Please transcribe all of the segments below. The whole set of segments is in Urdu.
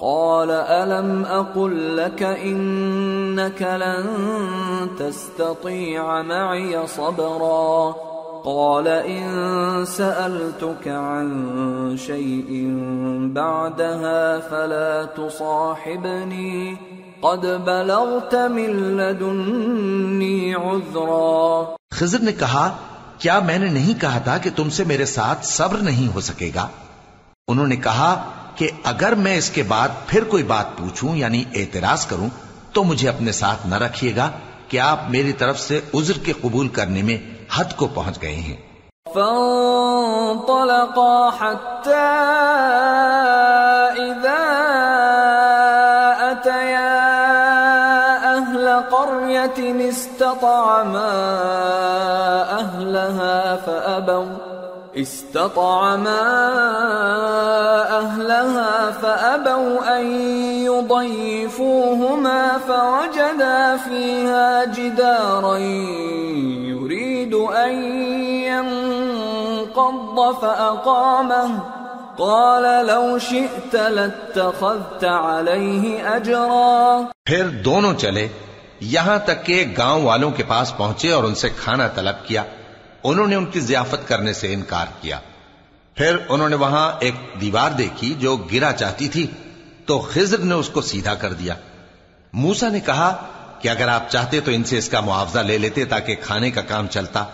قال، ألم أقل لك إنك لن تستطيع معي صبرا؟ قال، إن سألتك عن شيء بعدها فلا تصاحبني. قد بلغت من لدني عذرا. خضر نے کہا، کیا میں نے نہیں کہا تھا کہ تم سے میرے ساتھ صبر نہیں ہو سکے گا؟ انہوں نے کہا کہ اگر میں اس کے بعد پھر کوئی بات پوچھوں یعنی اعتراض کروں، تو مجھے اپنے ساتھ نہ رکھیے گا کہ آپ میری طرف سے عذر کے قبول کرنے میں حد کو پہنچ گئے ہیں۔ فانطلقا حتى إذا أتيا أهل قرية استطعما أهلها فأبوا استطعما أهلها فأبوا أن يضيفوهما فوجدا فيها جدارا يريد أن ينقض فأقامه. قال لو شئت لاتخذت عليه أجرا. پھر دونوں چلے یہاں تک کہ گاؤں والوں کے پاس پہنچے اور ان سے کھانا طلب کیا۔ انہوں نے ان کی ضیافت کرنے سے انکار کیا۔ پھر انہوں نے وہاں ایک دیوار دیکھی جو گرا چاہتی تھی، تو خضر نے اس کو سیدھا کر دیا۔ موسا نے کہا کہ اگر آپ چاہتے تو ان سے اس کا معاوضہ لے لیتے تاکہ کھانے کا کام چلتا۔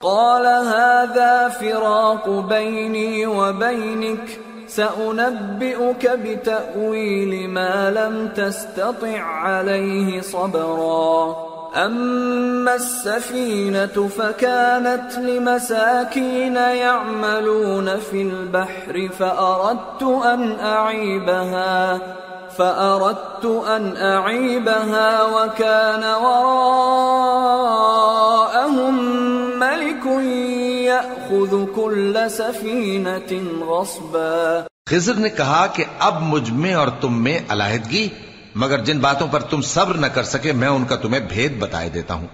قال، هذا فراق بيني وبينك سأنبئك بتأويل ما لم تستطع عليه صبرا. أما السفينة فكانت لمساكين يعملون في البحر فأردت أن أعيبها فأردت أن أعيبها وكان وراءهم ملك يأخذ كل سفينة غصبا. خضر نے کہا کہ اب مجھ میں اور تم میں علیحدگی مگر جن باتوں پر تم صبر نہ کر سکے، میں ان کا تمہیں بھید بتائے دیتا ہوں۔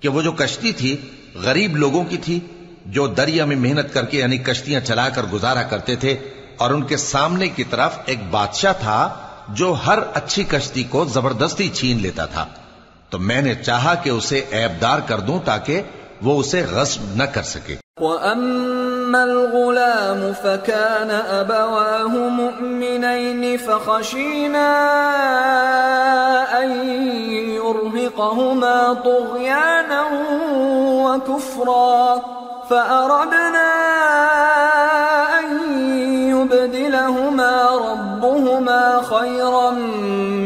کہ وہ جو کشتی تھی، غریب لوگوں کی تھی، جو دریا میں محنت کر کے یعنی کشتیاں چلا کر گزارا کرتے تھے، اور ان کے سامنے کی طرف ایک بادشاہ تھا، جو ہر اچھی کشتی کو زبردستی چھین لیتا تھا۔ تو میں نے چاہا کہ اسے ایبدار کر دوں تاکہ وہ اسے غصب نہ کر سکے۔ وَأَمَّا أما الغلام فكان أبواه مؤمنين فخشينا أن يرهقهما طغيانا وكفرا فأردنا أن يبدلهما ربهما خيرا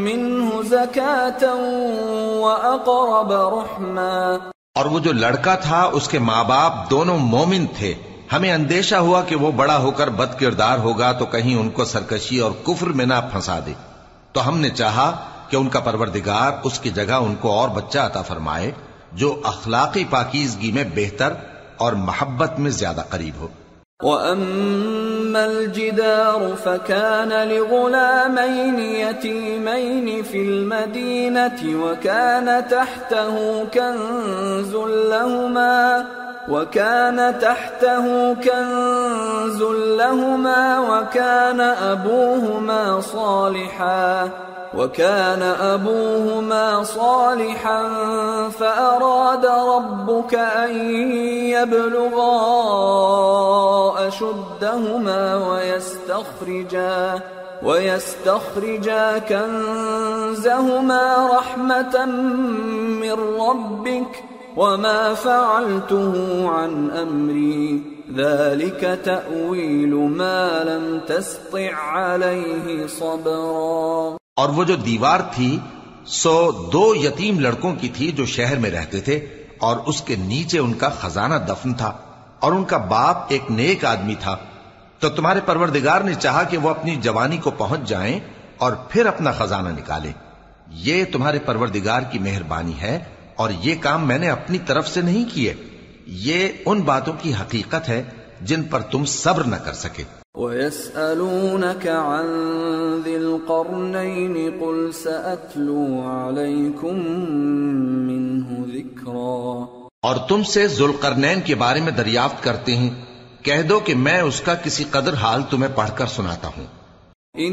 منه زكاة وأقرب رحما اور وہ جو لڑکا تھا اس کے ماں باپ دونوں مومن تھے۔ ہمیں اندیشہ ہوا کہ وہ بڑا ہو کر بد کردار ہوگا تو کہیں ان کو سرکشی اور کفر میں نہ پھنسا دے۔ تو ہم نے چاہا کہ ان کا پروردگار اس کی جگہ ان کو اور بچہ عطا فرمائے جو اخلاقی پاکیزگی میں بہتر اور محبت میں زیادہ قریب ہو۔ وَأَمَّا الْجِدَارُ فَكَانَ لِغُلَامَيْنِ يَتِيمَيْنِ فِي الْمَدِينَةِ وَكَانَ تَحْتَهُ كَنْزٌ لَهُمَا وَكَانَ تَحْتَهُ كَنْزٌ لَهُمَا وَكَانَ أَبُوهُمَا صَالِحًا وكان أبوهما صالحا فأراد ربك أن يبلغا أشدهما ويستخرجا ويستخرجا كنزهما رحمة من ربك وما فعلته عن أمري. ذلك تأويل ما لم تستطع عليه صبرا. اور وہ جو دیوار تھی، سو دو یتیم لڑکوں کی تھی جو شہر میں رہتے تھے، اور اس کے نیچے ان کا خزانہ دفن تھا، اور ان کا باپ ایک نیک آدمی تھا۔ تو تمہارے پروردگار نے چاہا کہ وہ اپنی جوانی کو پہنچ جائیں اور پھر اپنا خزانہ نکالے یہ تمہارے پروردگار کی مہربانی ہے اور یہ کام میں نے اپنی طرف سے نہیں کیے۔ یہ ان باتوں کی حقیقت ہے جن پر تم صبر نہ کر سکے۔ وَيَسْأَلُونَكَ عَن ذِي الْقَرْنَيْنِ قُلْ سَأَتْلُو عَلَيْكُمْ مِنْهُ ذِكْرًا۔ اور تم سے ذوالقرنین کے بارے میں دریافت کرتے ہیں۔ کہہ دو کہ میں اس کا کسی قدر حال تمہیں پڑھ کر سناتا ہوں۔ ان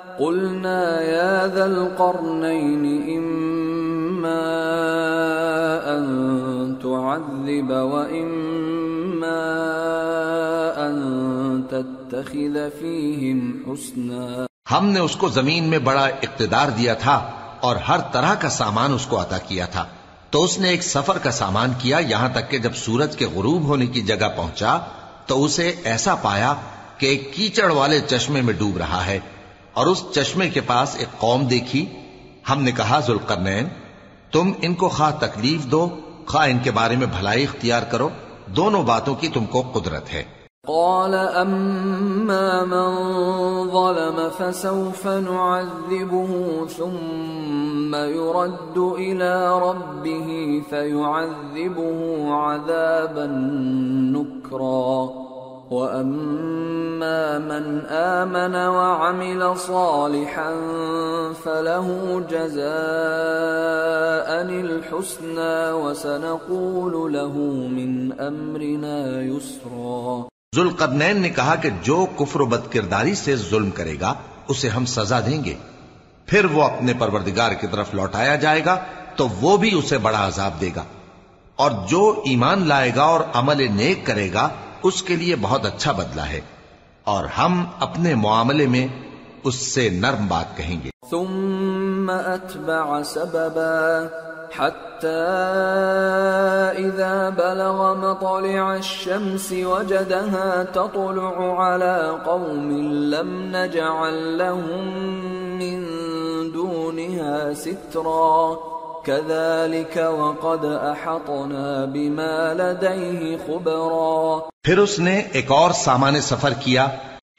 قلنا يا ذا القرنين إما أن تعذب وإما أن تتخذ فيهم حسنا۔ ہم نے اس کو زمین میں بڑا اقتدار دیا تھا اور ہر طرح کا سامان اس کو عطا کیا تھا۔ تو اس نے ایک سفر کا سامان کیا یہاں تک کہ جب سورج کے غروب ہونے کی جگہ پہنچا تو اسے ایسا پایا کہ ایک کیچڑ والے چشمے میں ڈوب رہا ہے۔ اور اس چشمے کے پاس ایک قوم دیکھی۔ ہم نے کہا، ذوالقرنین، تم ان کو خواہ تکلیف دو، خواہ ان کے بارے میں بھلائی اختیار کرو، دونوں باتوں کی تم کو قدرت ہے۔ قال، أما من ظلم فسوف نعذبه ثم يرد إلى ربه فيعذبه عذابا نكرا۔ وأما من آمن وعمل صالحا فله جزاء الحسنى وسنقول له من أمرنا يسرا ذوالقرنین نے کہا کہ جو کفر و بد کرداری سے ظلم کرے گا، اسے ہم سزا دیں گے۔ پھر وہ اپنے پروردگار کی طرف لوٹایا جائے گا، تو وہ بھی اسے بڑا عذاب دے گا۔ اور جو ایمان لائے گا اور عمل نیک کرے گا اس کے لیے بہت اچھا بدلہ ہے اور ہم اپنے معاملے میں اس سے نرم بات کہیں گے۔ ثم أتبع سببا حتى إذا بلغ مطلع الشمس وجدها تطلع على قوم لم نجعل لهم من دونها سترا. كذلك وقد أحطنا بما لديه خبرا پھر اس نے ایک اور سامان سفر کیا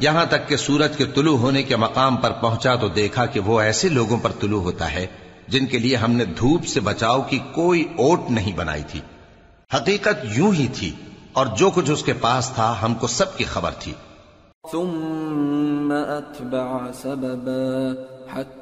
یہاں تک کہ سورج کے طلوع ہونے کے مقام پر پہنچا تو دیکھا کہ وہ ایسے لوگوں پر طلوع ہوتا ہے جن کے لیے ہم نے دھوپ سے بچاؤ کی کوئی اوٹ نہیں بنائی تھی۔ حقیقت یوں ہی تھی اور جو کچھ اس کے پاس تھا ہم کو سب کی خبر تھی۔ ثم أتبع سببا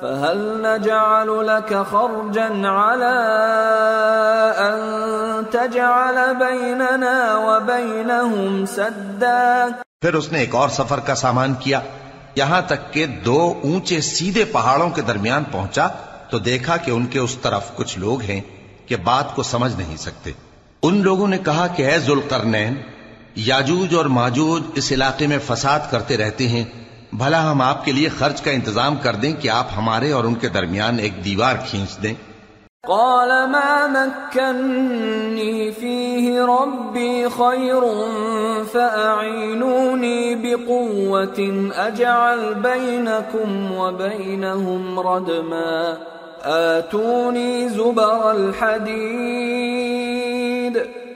فهل نجعل لك خرجا على أن تجعل بيننا وبينهم سدا پھر اس نے ایک اور سفر کا سامان کیا۔ یہاں تک کہ دو اونچے سیدھے پہاڑوں کے درمیان پہنچا تو دیکھا کہ ان کے اس طرف کچھ لوگ ہیں کہ بات کو سمجھ نہیں سکتے۔ ان لوگوں نے کہا کہ اے ذوالقرنین، یاجوج اور ماجوج اس علاقے میں فساد کرتے رہتے ہیں۔ بھلا ہم آپ کے لیے خرچ کا انتظام کر دیں کہ آپ ہمارے اور ان کے درمیان ایک دیوار کھینچ دیں۔ قال ما مكنني فيه ربي خير فأعينوني بقوة أجعل بينكم وبينهم ردما، آتوني زبر الحديد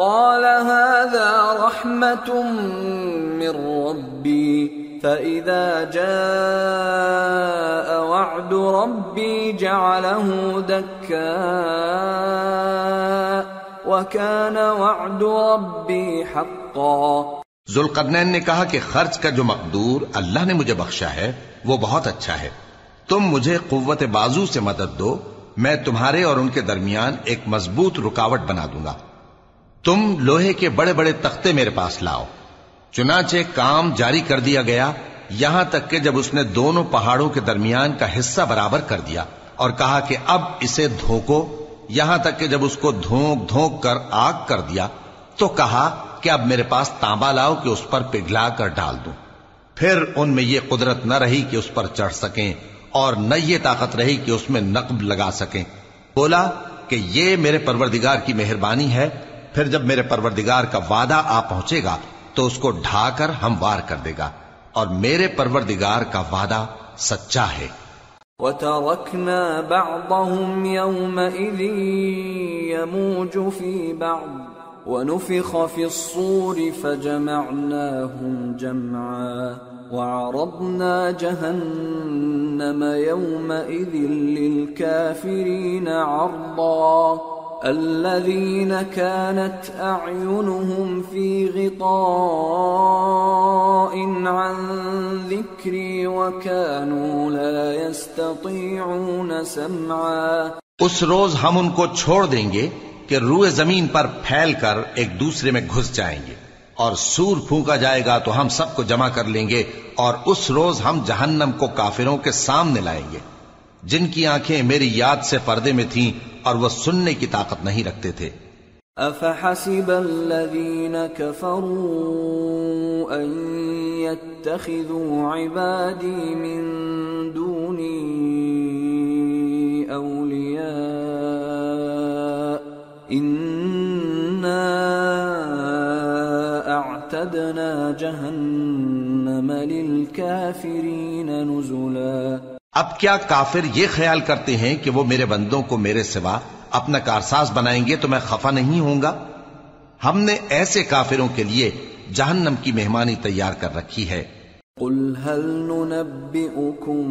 قال هذا رحمة من ربي، فإذا جاء وعد ربي جعله دكا وكان وعد ربي حقا۔ ذوالقرنین نے کہا کہ خرچ کا جو مقدور اللہ نے مجھے بخشا ہے، وہ بہت اچھا ہے۔ تم مجھے قوت بازو سے مدد دو، میں تمہارے اور ان کے درمیان ایک مضبوط رکاوٹ بنا دوں گا۔ تم لوہے کے بڑے بڑے تختے میرے پاس لاؤ۔ چنانچہ کام جاری کر دیا گیا، یہاں تک کہ جب اس نے دونوں پہاڑوں کے درمیان کا حصہ برابر کر دیا اور کہا کہ اب اسے دھوکو، یہاں تک کہ جب اس کو دھونک دھونک کر آگ کر دیا، تو کہا کہ اب میرے پاس تانبا لاؤ کہ اس پر پگھلا کر ڈال دوں۔ پھر ان میں یہ قدرت نہ رہی کہ اس پر چڑھ سکیں اور نہ یہ طاقت رہی کہ اس میں نقب لگا سکیں۔ بولا کہ یہ میرے پروردگار کی مہربانی ہے پھر جب میرے پروردگار کا وعدہ آ پہنچے گا تو اس کو ڈھا کر ہم وار کر دے گا اور میرے پروردگار کا وعدہ سچا ہے۔ وتركنا بعضهم يومئذ يموج في بعض ونفخ في الصور فجمعناهم جمعا وعرضنا جهنم يومئذ للكافرين عرضا الذين كانت أعينهم في غطاء عن ذكري وكانوا لا يستطيعون سمعا. اس روز ہم ان کو چھوڑ دیں گے کہ روئے زمین پر پھیل کر ایک دوسرے میں گھس جائیں گے اور سور پھونکا جائے گا تو ہم سب کو جمع کر لیں گے اور اس روز ہم جہنم کو کافروں کے سامنے لائیں گے۔ جن کی آنکھیں میری یاد سے پردے میں تھیں اور وہ سننے کی طاقت نہیں رکھتے تھے۔ افحسب الذين كفروا ان يتخذوا عبادي من دوني اولياء انا اعتدنا جهنم للكافرين نزلا۔ اب کیا کافر یہ خیال کرتے ہیں کہ وہ میرے بندوں کو میرے سوا اپنا کارساز بنائیں گے تو میں خفا نہیں ہوں گا؟ ہم نے ایسے کافروں کے لیے جہنم کی مہمانی تیار کر رکھی ہے۔ قل هل ننبئكم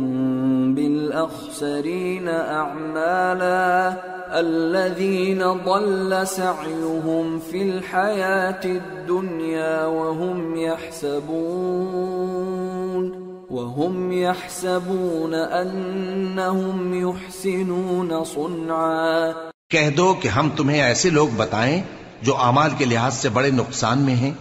بالأخسرين أعمالا الذين ضل سعيهم في الحياة الدنيا وهم يحسبون؟ وهم يحسبون انهم يحسنون صنعا. کہہ دو کہ ہم تمہیں ایسے لوگ بتائیں جو اعمال کے لحاظ سے بڑے نقصان میں ہیں۔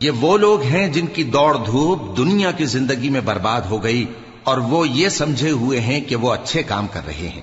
یہ وہ لوگ ہیں جن کی دوڑ دھوپ دنیا کی زندگی میں برباد ہو گئی اور وہ یہ سمجھے ہوئے ہیں کہ وہ اچھے کام کر رہے ہیں۔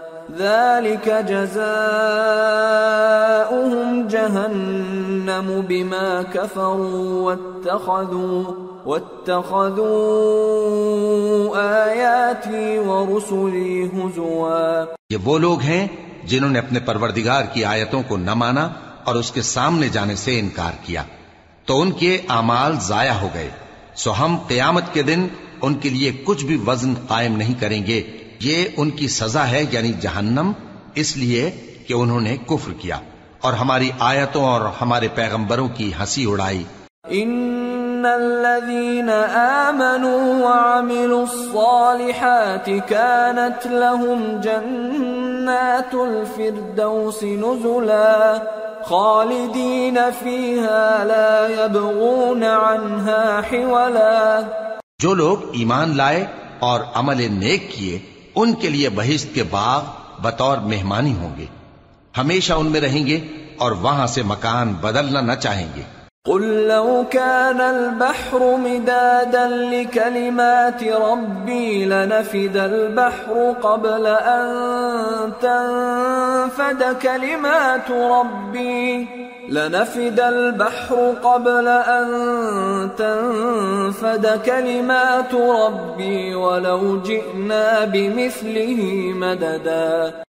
ذلك جزاؤهم جهنم بما كفروا واتخذوا یہ وہ لوگ ہیں جنہوں نے اپنے پروردگار کی آیتوں کو نہ مانا اور اس کے سامنے جانے سے انکار کیا۔ تو ان کے اعمال ضائع ہو گئے۔ سو ہم قیامت کے دن ان کے لیے کچھ بھی وزن قائم نہیں کریں گے۔ یہ ان کی سزا ہے یعنی جہنم اس لیے کہ انہوں نے کفر کیا۔ اور ہماری آیتوں اور ہمارے پیغمبروں کی ہنسی اڑائی۔ ان الذين امنوا وعملوا الصالحات كانت لهم جنات الفردوس نزلا خالدين فيها لا يبغون عنها حولا جو لوگ ایمان لائے اور عمل نیک کیے ان کے لیے بہشت کے باغ بطور مہمانی ہوں گے۔ ہمیشہ ان میں رہیں گے اور وہاں سے مکان بدلنا نہ چاہیں گے۔ قل لو كان البحر مدادا لكلمات ربي لنفد البحر قبل ان تنفد كلمات ربي لنفد البحر قبل ان تنفد كلمات ربي ولو جئنا بمثله مددا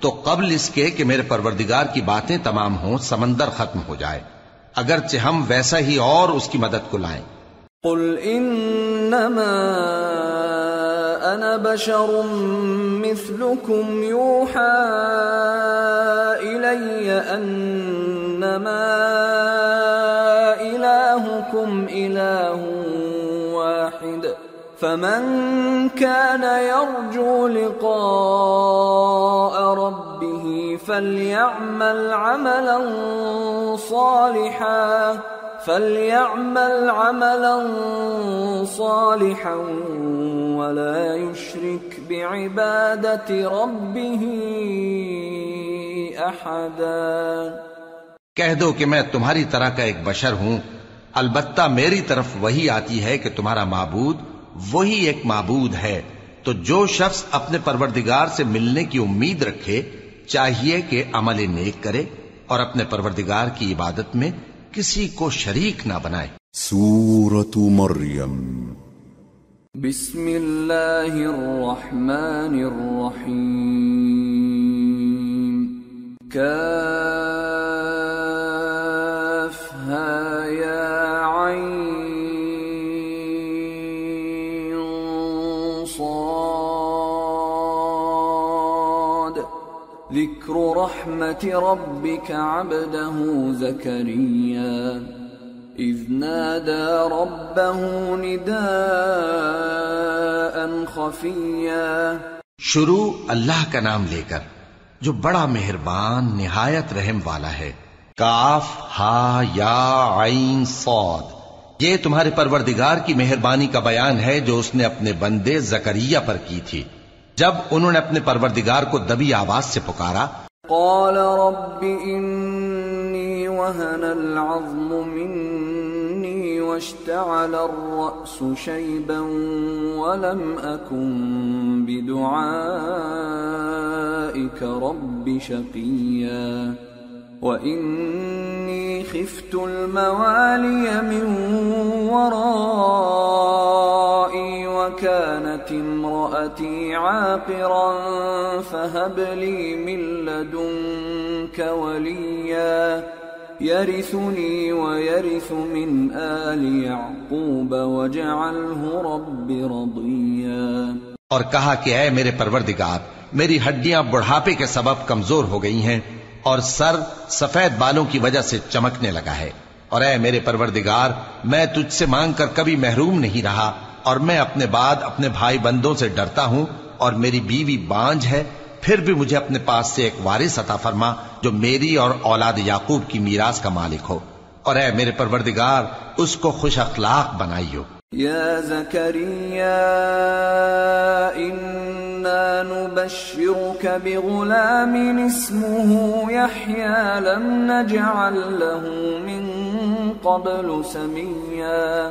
تو قبل اس کے کہ میرے پروردگار کی باتیں تمام ہوں، سمندر ختم ہو جائے۔ اگرچہ ہم ویسا ہی اور اس کی مدد کو لائیں۔ قل انما انا بشر مثلكم يوحى الي انما الهكم اله واحد۔ فمن كان يرجو لقاء ربه فليعمل عملا صالحا فليعمل عملا صالحا ولا يشرك بعبادة ربه احدا کہہ دو کہ میں تمہاری طرح کا ایک بشر ہوں البتہ میری طرف وہی آتی ہے کہ تمہارا معبود وہی ایک معبود ہے۔ تو جو شخص اپنے پروردگار سے ملنے کی امید رکھے چاہیے کہ عمل نیک کرے اور اپنے پروردگار کی عبادت میں کسی کو شریک نہ بنائے۔ سورة مريم بسم الله الرحمن الرحيم كافها ذكر ربك عبده زكريا إذ نادى ربه نداء خفيا. شروع اللہ کا نام لے کر جو بڑا مہربان، نہایت رحم والا ہے. کاف، ہا، یا، عین، صاد. یہ تمہارے پروردگار کی مہربانی کا بیان ہے جو اس نے اپنے بندے زکریہ پر کی تھی. جب انہوں نے اپنے پروردگار کو دبی آواز سے پکارا قال رب إني وهن العظم مني واشتعل الرأس شيبا ولم أكن بدعائك رب شقيا. وإني خفت الموالي من ورائي وكانت امرأتي عاقرا فهب لي من لدنك وليا يرثني ويرث من آل يعقوب واجعله رب رضيا اور کہا کہ اے میرے پروردگار، میری ہڈیاں بڑھاپے کے سبب کمزور ہو گئی ہیں اور سر سفید بالوں کی وجہ سے چمکنے لگا ہے۔ اور اے میرے پروردگار، میں تجھ سے مانگ کر کبھی محروم نہیں رہا۔ اور میں اپنے بعد اپنے بھائی بندوں سے ڈرتا ہوں اور میری بیوی بانج ہے، پھر بھی مجھے اپنے پاس سے ایک وارث عطا فرما جو میری اور اولاد یعقوب کی میراث کا مالک ہو۔ اور اے میرے پروردگار، اس کو خوش اخلاق بنائیو۔ يا زكريا إنا نبشرك بغلام اسمه يحيى لم نجعل له من قبل سميا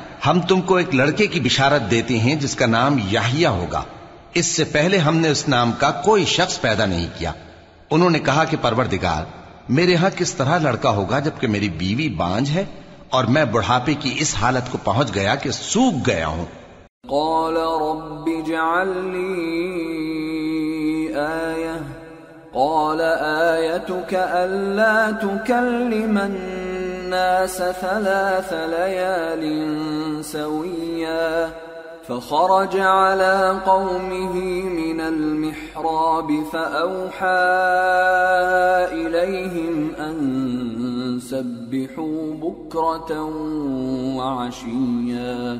ہم تم کو ایک لڑکے کی بشارت دیتے ہیں جس کا نام یحییٰ ہوگا۔ اس سے پہلے ہم نے اس نام کا کوئی شخص پیدا نہیں کیا۔ انہوں نے کہا کہ پروردگار، میرے ہاں کس طرح لڑکا ہوگا جبکہ میری بیوی بانج ہے اور میں بڑھاپے کی اس حالت کو پہنچ گیا کہ سوکھ گیا ہوں۔ قال رب اجعل لي آية قال آيتك ألا تكلم الناس ثلاث ليال سويا فخرج على قومه من المحراب فأوحى إليهم أن سبحوا بكرة وعشيا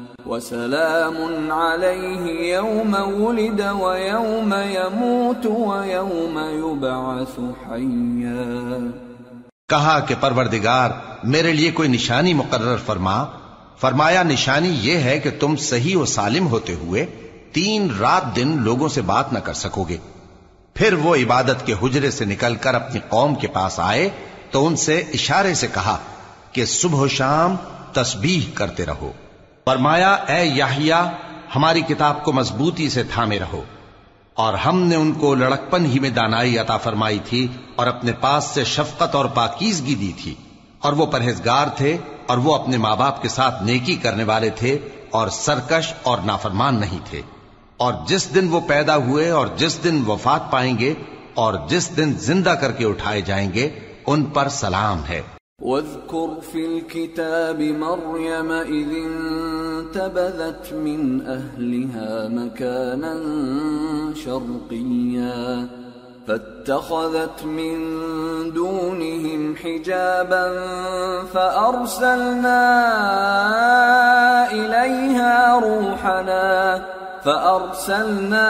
وسلام عليه يوم ولد ويوم يموت ويوم يبعث حيا. کہا کہ پروردگار، میرے لیے کوئی نشانی مقرر فرما۔ فرمایا، نشانی یہ ہے کہ تم صحیح و سالم ہوتے ہوئے تین رات دن لوگوں سے بات نہ کر سکو گے۔ پھر وہ عبادت کے حجرے سے نکل کر اپنی قوم کے پاس آئے تو ان سے اشارے سے کہا کہ صبح و شام تسبیح کرتے رہو۔ فرمایا، اے یاہیا ہماری کتاب کو مضبوطی سے تھامے رہو۔ اور ہم نے ان کو لڑکپن ہی میں دانائی عطا فرمائی تھی اور اپنے پاس سے شفقت اور پاکیزگی دی تھی۔ اور وہ پرہیزگار تھے اور وہ اپنے ماں باپ کے ساتھ نیکی کرنے والے تھے اور سرکش اور نافرمان نہیں تھے۔ اور جس دن وہ پیدا ہوئے اور جس دن وفات پائیں گے اور جس دن زندہ کر کے اٹھائے جائیں گے، ان پر سلام ہے۔ واذكر في الكتاب مريم إذ انتبذت من أهلها مكانا شرقيا فاتخذت من دونهم حجابا فأرسلنا إليها روحنا فأرسلنا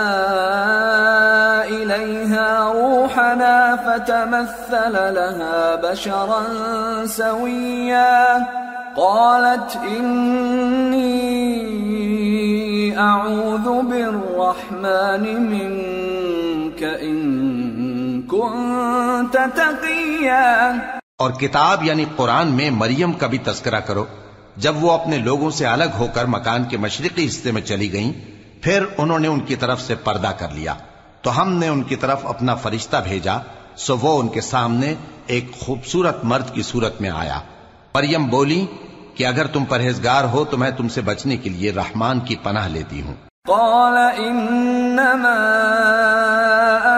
إليها روحنا فتمثل لها بشرا سويا. قالت إني أعوذ بالرحمن منك إن كنت تقيا. اور کتاب یعنی قرآن میں مریم کا بھی تذکرہ کرو۔ جب وہ اپنے لوگوں سے الگ ہو کر مکان کے مشرقی حصے میں چلی گئیں، پھر انہوں نے ان کی طرف سے پردہ کر لیا۔ تو ہم نے ان کی طرف اپنا فرشتہ بھیجا، سو وہ ان کے سامنے ایک خوبصورت مرد کی صورت میں آیا۔ مریم بولی کہ اگر تم پرہیزگار ہو تو میں تم سے بچنے کے لیے رحمان کی پناہ لیتی ہوں۔ قال انما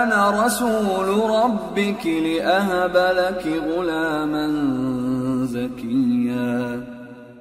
انا رسول ربك لاهب لك غلاما زكيا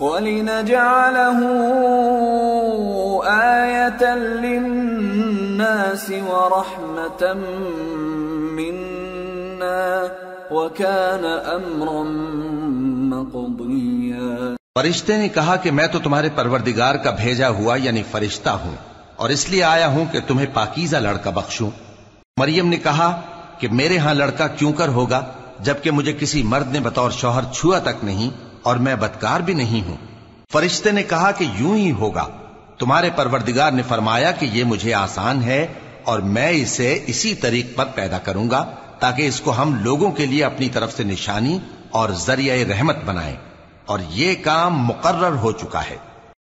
ولنجعله آية للناس ورحمة منا وكان أمرا مقضيا. فرشتے نے کہا کہ میں تو تمہارے پروردگار کا بھیجا ہوا یعنی فرشتہ ہوں اور اس لیے آیا ہوں کہ تمہیں پاکیزہ لڑکا بخشوں۔ مریم نے کہا کہ میرے ہاں لڑکا کیوں کر ہوگا جبکہ مجھے کسی مرد نے بطور شوہر چھوا تک نہیں۔ اور میں بدکار بھی نہیں ہوں۔ فرشتے نے کہا کہ یوں ہی ہوگا۔ تمہارے پروردگار نے فرمایا کہ یہ مجھے آسان ہے اور میں اسے اسی طریق پر پیدا کروں گا تاکہ اس کو ہم لوگوں کے لیے اپنی طرف سے نشانی اور ذریعہ رحمت بنائیں۔ اور یہ کام مقرر ہو چکا ہے۔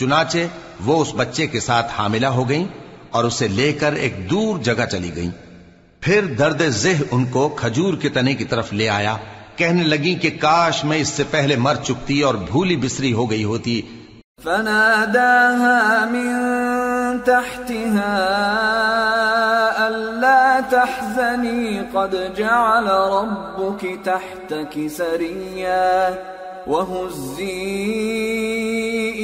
چنانچہ وہ اس بچے کے ساتھ حاملہ ہو گئیں اور اسے لے کر ایک دور جگہ چلی گئیں۔ پھر درد زہ ان کو کھجور کے تنے کی طرف لے آیا، کہنے لگی کہ کاش میں اس سے پہلے مر چکتی اور بھولی بسری ہو گئی ہوتی۔ فناداها من تحتها ألا تحزني قد جعل ربك تحتك سريا وهزي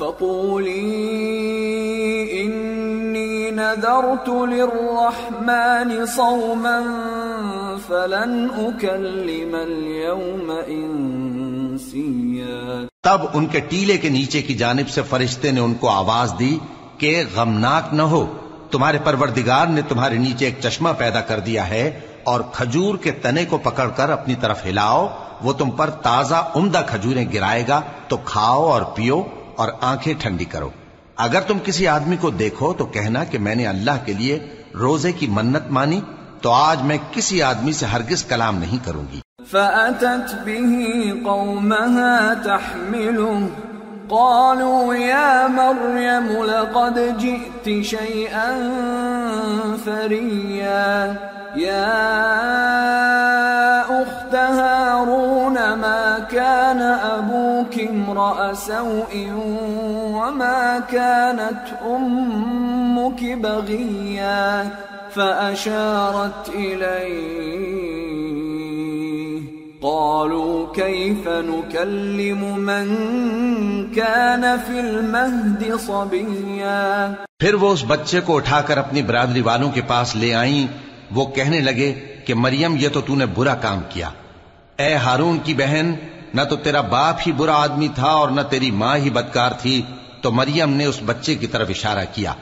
فقولي إني نذرت للرحمن صوما فلن أكلم اليوم إنسيا تب ان کے ٹیلے کے نیچے کی جانب سے فرشتے نے ان کو آواز دی کہ غمناک نہ ہو، تمہارے پروردگار نے تمہارے نیچے ایک چشمہ پیدا کر دیا ہے اور کھجور کے تنے کو پکڑ کر اپنی طرف ہلاؤ، وہ تم پر تازہ عمدہ کھجوریں گرائے گا، تو کھاؤ اور پیو۔ اور آنکھیں ٹھنڈی کرو۔ اگر تم کسی آدمی کو دیکھو تو کہنا کہ میں نے اللہ کے لیے روزے کی منت مانی، تو آج میں کسی آدمی سے ہرگز کلام نہیں کروں گی۔ فأتت به قومها تحمله، قالوا يا مريم لقد جئت شيئا فريا، يا أخت هارون كان أبوك امرأ سوء وما كانت أمك بغيا فأشارت إليه. قالوا كيف نكلم من كان في المهد صبيا؟ پھر وہ اس بچے کو اٹھا کر اپنی برادری والوں کے پاس لے آئیں۔ وہ کہنے لگے کہ مریم، یہ تو نے برا کام کیا۔ اے ہارون کی بہن نہ تو تیرا باپ ہی برا آدمی تھا اور نہ تیری ماں ہی بدکار تھی، تو مریم نے اس بچے کی طرف اشارہ کیا۔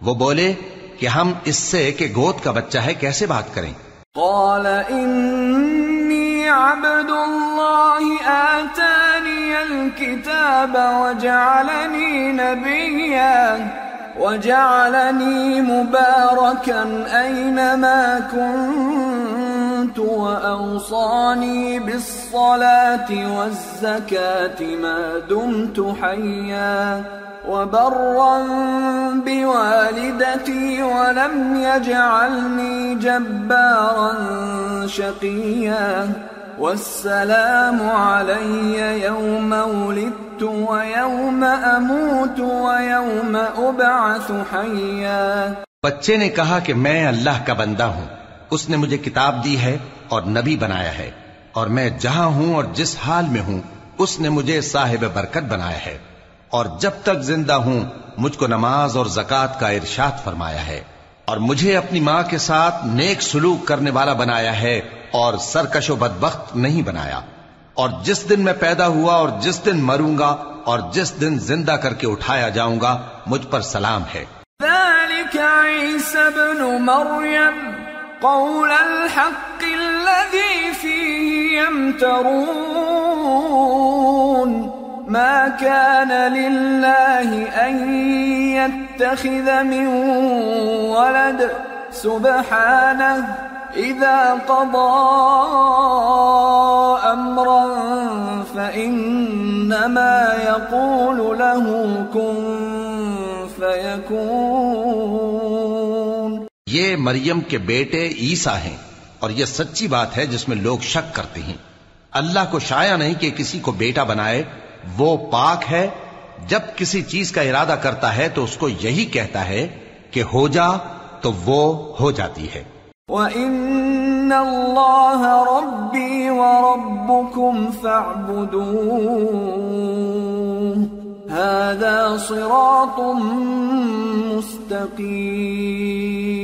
وہ بولے کہ ہم اس سے کہ گود کا بچہ ہے، کیسے بات کریں؟ قال إني عبد الله، آتاني الكتاب وجعلني نبيا، وجعلني مباركا أينما كنت وأوصاني بالصلاة والزكاة ما دمت حيا وبرا بوالدتي ولم يجعلني جبارا شقيا والسلام علي يوم ولدت ويوم أموت ويوم أبعث حيا بچے نے کہا کہ میں اللہ کا بندہ ہوں۔ اس نے مجھے کتاب دی ہے اور نبی بنایا ہے اور میں جہاں ہوں اور جس حال میں ہوں، اس نے مجھے صاحب برکت بنایا ہے اور جب تک زندہ ہوں، مجھ کو نماز اور زکات کا ارشاد فرمایا ہے اور مجھے اپنی ماں کے ساتھ نیک سلوک کرنے والا بنایا ہے اور سرکش و بدبخت نہیں بنایا اور جس دن میں پیدا ہوا اور جس دن مروں گا اور جس دن زندہ کر کے اٹھایا جاؤں گا، مجھ پر سلام ہے۔ ذلك عيسى ابن مريم قول الحق الذي فيه يمترون. ما كان لله أن يتخذ من ولد سبحانه إذا قضى أمرا فإنما يقول له كن فيكون. یہ مریم کے بیٹے عیسیٰ ہیں اور یہ سچی بات ہے جس میں لوگ شک کرتے ہیں۔ اللہ کو شایا نہیں کہ کسی کو بیٹا بنائے، وہ پاک ہے۔ جب کسی چیز کا ارادہ کرتا ہے تو اس کو یہی کہتا ہے کہ ہو جا تو وہ ہو جاتی ہے۔ وَإِنَّ اللَّهَ رَبِّي وَرَبُّكُمْ فَاعْبُدُوهُ۔ هَذَا صِرَاطٌ مُسْتَقِيمٌ۔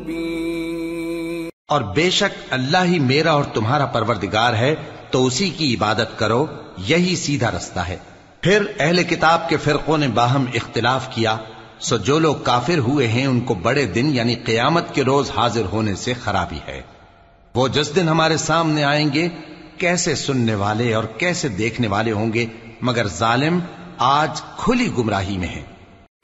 مبين اور بے شک اللہ ہی میرا اور تمہارا پروردگار ہے، تو اسی کی عبادت کرو، یہی سیدھا رستہ ہے۔ پھر اہل کتاب کے فرقوں نے باہم اختلاف کیا، سو جو لوگ کافر ہوئے ہیں، ان کو بڑے دن یعنی قیامت کے روز حاضر ہونے سے خرابی ہے۔ وہ جس دن ہمارے سامنے آئیں گے، کیسے سننے والے اور کیسے دیکھنے والے ہوں گے، مگر ظالم آج کھلی گمراہی میں ہیں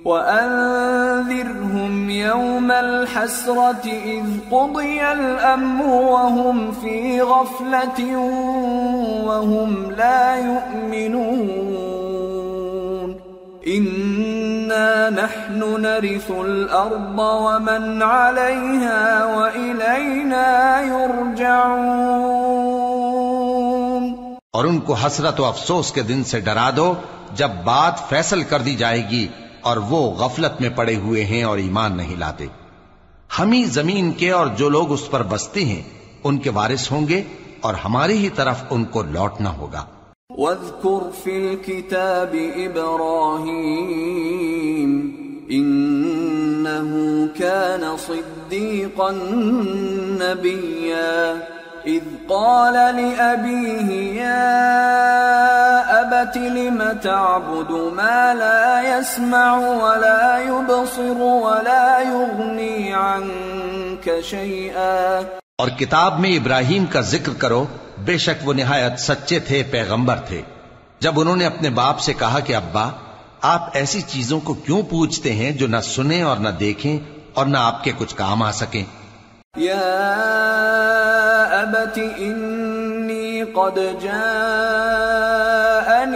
وأنذرهم يوم الحسرة إذ قضي الأمر وهم في غفلة وهم لا يؤمنون. إنا نحن نرث الأرض ومن عليها وإلينا يرجعون. اور ان کو حسرت و افسوس کے دن سے ڈرا دو جب بات فیصل کر دی جائے گی۔ اور وہ غفلت میں پڑے ہوئے ہیں اور ایمان نہیں لاتے۔ ہم ہی زمین کے اور جو لوگ اس پر بستے ہیں، ان کے وارث ہوں گے اور ہماری ہی طرف ان کو لوٹنا ہوگا۔ واذكر في الكتاب إبراهيم إنه كان صديقا نبيا إذ قال لأبيه يا لم تعبد ما لا يسمع ولا يبصر ولا يغني عنك شيئا۔ اور کتاب میں ابراہیم کا ذکر کرو بے شک وہ نہایت سچے تھے پیغمبر تھے۔ جب انہوں نے اپنے باپ سے کہا کہ ابا آپ ایسی چیزوں کو کیوں پوچھتے ہیں جو نہ سنیں اور نہ دیکھیں اور نہ آپ کے کچھ کام آ سکیں؟ يا أبت إني قد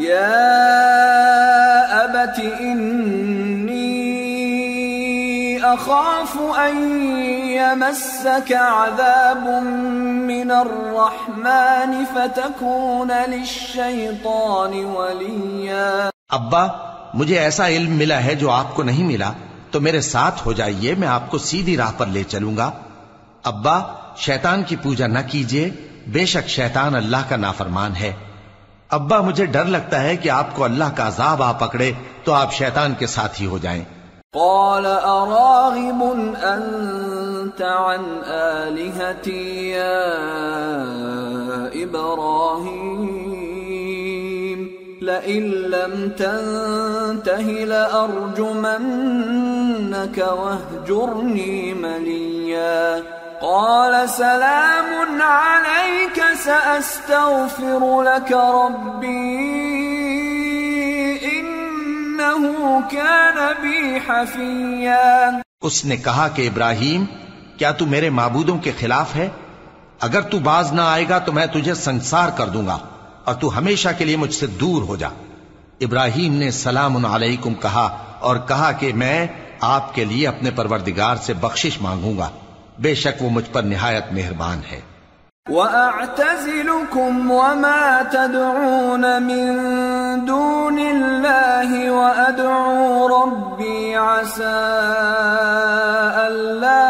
يا أبت إني أخاف أن يمسك عذاب من الرحمن فتكون للشيطان وليا ابا، مجھے ایسا علم ملا ہے جو آپ کو نہیں ملا، تو میرے ساتھ ہو جائیے، میں آپ کو سیدھی راہ پر لے چلوں گا۔ ابا، شیطان کی پوجا نہ کیجیے، بے شک شیطان اللہ کا نافرمان ہے۔ ابا مجھے ڈر لگتا ہے کہ آپ کو اللہ کا عذاب آ پکڑے تو آپ شیطان کے ساتھ ہی ہو جائیں۔ قال أراغب أنت عن آلهتي يا إبراهيم؟ لئن لم تنته لأرجمنك واهجرني مليا۔ قال سلام عليك، سأستغفر لك ربي، إنه كان بي حفيا. اس نے کہا کہ ابراہیم، کیا تو میرے معبودوں کے خلاف ہے؟ اگر تو باز نہ آئے گا تو میں تجھے سنسار کر دوں گا، اور تو ہمیشہ کے لیے مجھ سے دور ہو جا۔ ابراہیم نے سلام علیکم کہا اور کہا کہ میں آپ کے لیے اپنے پروردگار سے بخشش مانگوں گا۔ بے شک وہ مجھ پر نہایت مہربان ہے۔ وأعتزلكم وما تدعون من دون الله وأدعو ربي عسى ألا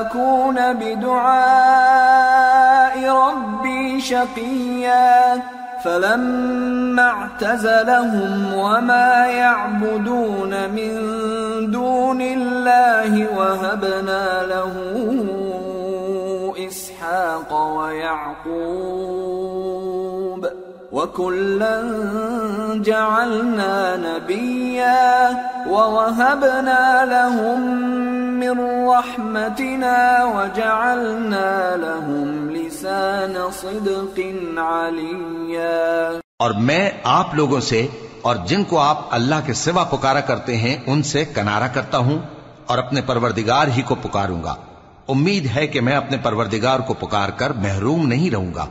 أكون بدعاء ربي شقيا فلما اعتزلهم وما يعبدون من دون الله وهبنا له إسحاق ويعقوب وكلا جعلنا نبيا ووهبنا لهم من رحمتنا وجعلنا لهم لسان صدق عليا. اور میں آپ لوگوں سے اور جن کو آپ اللہ کے سوا پکارا کرتے ہیں، ان سے کنارہ کرتا ہوں اور اپنے پروردگار ہی کو پکاروں گا۔ امید ہے کہ میں اپنے پروردگار کو پکار کر محروم نہیں رہوں گا۔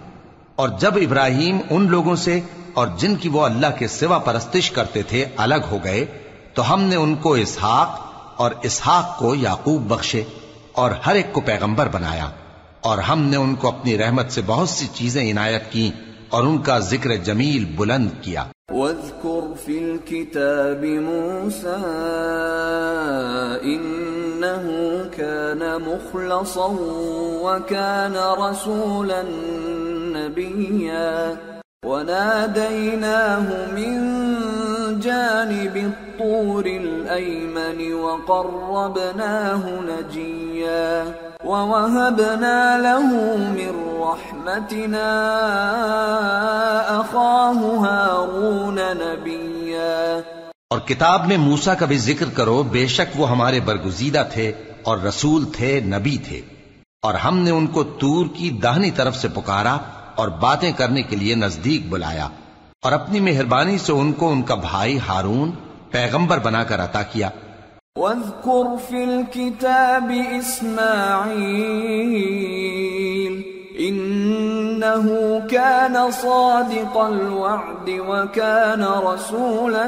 اور جب ابراہیم ان لوگوں سے اور جن کی وہ اللہ کے سوا پرستش کرتے تھے الگ ہو گئے، تو ہم نے ان کو اسحاق اور اسحاق کو یعقوب بخشے اور ہر ایک کو پیغمبر بنایا۔ اور ہم نے ان کو اپنی رحمت سے بہت سی چیزیں عنایت کی اور ان کا ذکر جمیل بلند کیا۔ واذكر في الكتاب موسى إنه كان مخلصا وكان رسولا نبيا. وناديناه من جانب الطور الأيمن وقربناه نجيا. ووهبنا له من رحمتنا أخاه هارون نبيا. اور کتاب میں موسا کا بھی ذکر کرو، بے شک وہ ہمارے برگزیدہ تھے اور رسول تھے، نبی تھے۔ اور ہم نے ان کو تور کی داہنی طرف سے پکارا اور باتیں کرنے کے لیے نزدیک بلایا۔ اور اپنی مہربانی سے ان کو ان کا بھائی ہارون پیغمبر بنا کر عطا کیا۔ واذكر في الكتاب إسماعيل إنه كان صادق الوعد وكان رسولا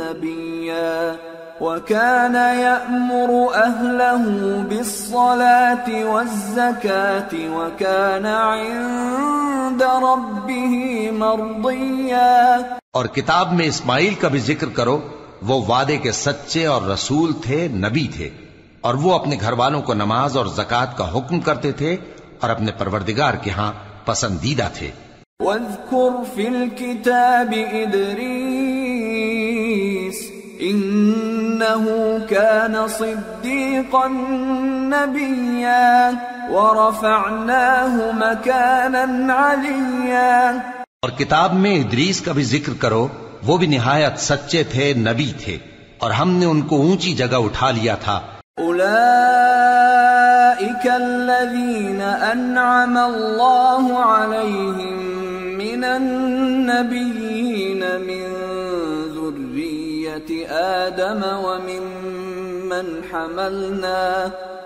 نبيا وكان يأمر أهله بالصلاة والزكاة وكان عند ربه مرضيا. اور کتاب میں اسماعیل کا بھی ذکر کرو وہ وعدے کے سچے اور رسول تھے نبی تھے اور وہ اپنے گھر والوں کو نماز اور زکوٰۃ کا حکم کرتے تھے اور اپنے پروردگار کے ہاں پسندیدہ تھے۔ واذكر في الكتاب إدريس إنه كان صديقا نبيا ورفعناه مكانا عليا اور کتاب میں ادریس کا بھی ذکر کرو وہ بھی نہایت سچے تھے نبی تھے اور ہم نے ان کو اونچی جگہ اٹھا لیا تھا أولئك الذين أنعم الله عليهم من النبيين من ذرية آدم وممن حملنا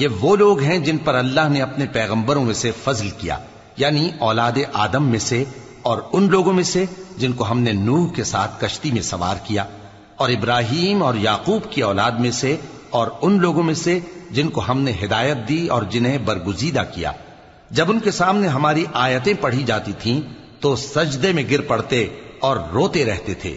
یہ وہ لوگ ہیں جن پر اللہ نے اپنے پیغمبروں میں سے فضل کیا یعنی اولاد آدم میں سے اور ان لوگوں میں سے جن کو ہم نے نوح کے ساتھ کشتی میں سوار کیا، اور ابراہیم اور یعقوب کی اولاد میں سے اور ان لوگوں میں سے جن کو ہم نے ہدایت دی اور جنہیں برگزیدہ کیا۔ جب ان کے سامنے ہماری آیتیں پڑھی جاتی تھیں تو سجدے میں گر پڑتے اور روتے رہتے تھے۔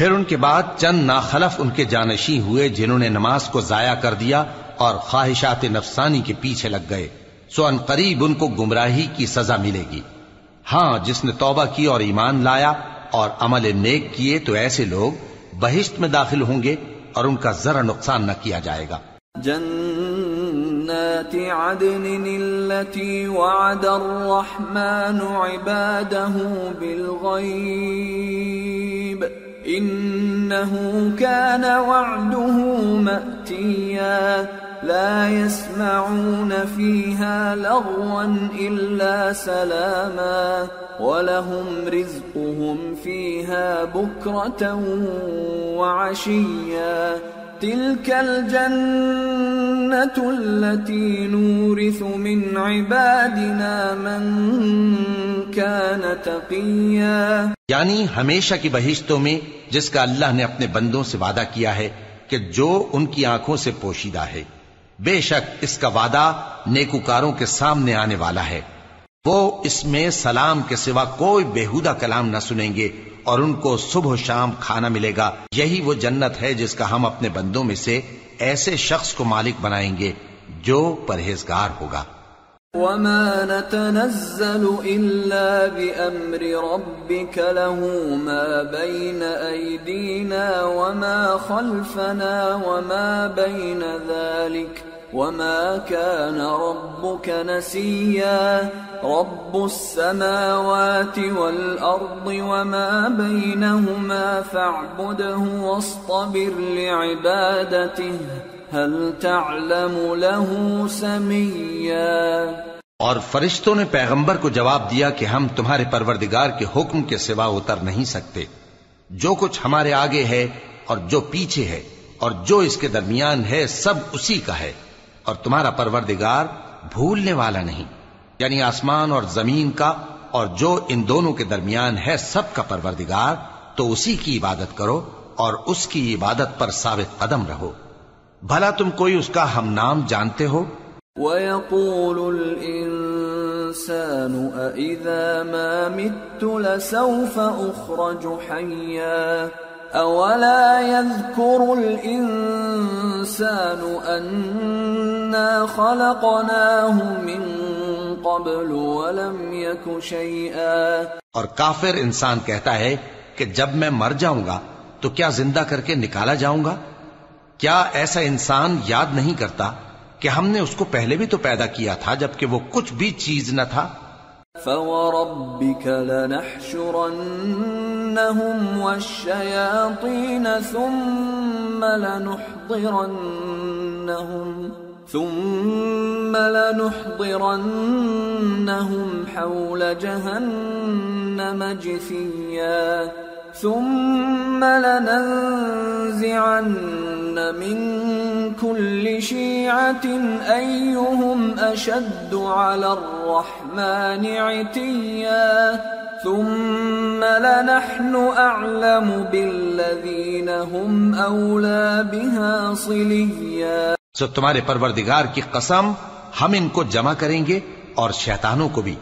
پھر ان کے بعد چند ناخلف ان کے جانشی ہوئے جنہوں نے نماز کو ضائع کر دیا اور خواہشات نفسانی کے پیچھے لگ گئے۔ سو ان قریب ان کو گمراہی کی سزا ملے گی۔ ہاں جس نے توبہ کی اور ایمان لایا اور عمل نیک کیے تو ایسے لوگ بہشت میں داخل ہوں گے اور ان کا ذرا نقصان نہ کیا جائے گا۔ جنات عدن التي وعد الرحمن عباده بالغيب إنه كان وعده مأتيا. لا يسمعون فيها لغوا إلا سلاما. ولهم رزقهم فيها بكرة وعشيا. تلك الجنة التي نورث من عبادنا من كان تقيا. یعنی ہمیشہ کی بہشتوں میں جس کا اللہ نے اپنے بندوں سے وعدہ کیا ہے کہ جو ان کی آنکھوں سے پوشیدہ ہے، بے شک اس کا وعدہ نیکوکاروں کے سامنے آنے والا ہے۔ وہ اس میں سلام کے سوا کوئی بےحودہ کلام نہ سنیں گے اور ان کو صبح و شام کھانا ملے گا۔ یہی وہ جنت ہے جس کا ہم اپنے بندوں میں سے ایسے شخص کو مالک بنائیں گے جو پرہیزگار ہوگا۔ وما نتنزل إلا بأمر ربك له ما بين أيدينا وما خلفنا وما بين ذلك وما كان ربك نسيا رب السماوات والأرض وما بينهما فاعبده واصطبر لعبادته هل تعلم له سميا اور فرشتوں نے پیغمبر کو جواب دیا کہ ہم تمہارے پروردگار کے حکم کے سوا اتر نہیں سکتے۔ جو کچھ ہمارے آگے ہے اور جو پیچھے ہے اور جو اس کے درمیان ہے سب اسی کا ہے۔ اور تمہارا پروردگار بھولنے والا نہیں۔ یعنی آسمان اور زمین کا اور جو ان دونوں کے درمیان ہے سب کا پروردگار، تو اسی کی عبادت کرو اور اس کی عبادت پر ثابت قدم رہو۔ بھلا تم کوئی اس کا ہم نام جانتے ہو؟ ويقول الإنسان الإنسان أإذا ما مت لسوف أخرج أولا يذكر الإنسان أنا خلقناه من قبل ولم يك شيئا۔ اور کافر انسان کہتا ہے کہ جب میں مر جاؤں گا تو کیا زندہ کر کے نکالا جاؤں گا؟ کیا ایسا انسان یاد نہیں کرتا کہ ہم نے اس کو پہلے بھی تو پیدا کیا تھا جبکہ وہ کچھ بھی چیز نہ تھا؟ فوربك لنحشرنهم والشياطين ثم لنحضرنهم ثم لنحضرنهم حول جهنم جثيا ثم لننزعن من كل شيعة أيهم أشد على الرحمن عتيا ثم لنحن أعلم بالذين هم أولى بها صليا سو تمہارے پروردگار کی قسم، ہم ان کو جمع کریں گے اور شیطانوں کو بھی۔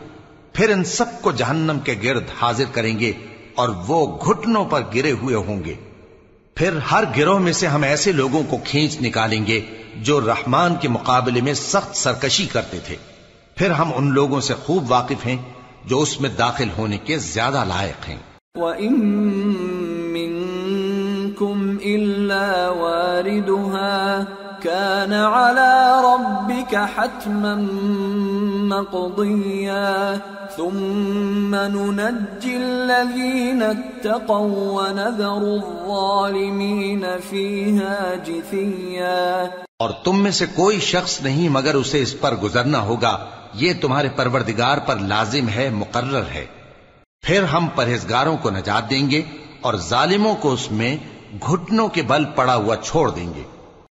پھر ان سب کو جہنم کے گرد حاضر کریں گے۔ اور وہ گھٹنوں پر گرے ہوئے ہوں گے۔ پھر ہر گروہ میں سے ہم ایسے لوگوں کو کھینچ نکالیں گے جو رحمان کے مقابلے میں سخت سرکشی کرتے تھے۔ پھر ہم ان لوگوں سے خوب واقف ہیں جو اس میں داخل ہونے کے زیادہ لائق ہیں۔ وَإِن مِّنكُمْ إِلَّا وَارِدُهَا، كان على ربك حتما مقضيا. ثم ننجي الذين اتقوا ونذر الظالمين فيها جثيا. اور تم میں سے کوئی شخص نہیں مگر اسے اس پر گزرنا ہوگا. یہ تمہارے پروردگار پر لازم ہے، مقرر ہے۔ پھر ہم پرہیزگاروں کو نجات دیں گے اور ظالموں کو اس میں گھٹنوں کے بل پڑا ہوا چھوڑ دیں گے۔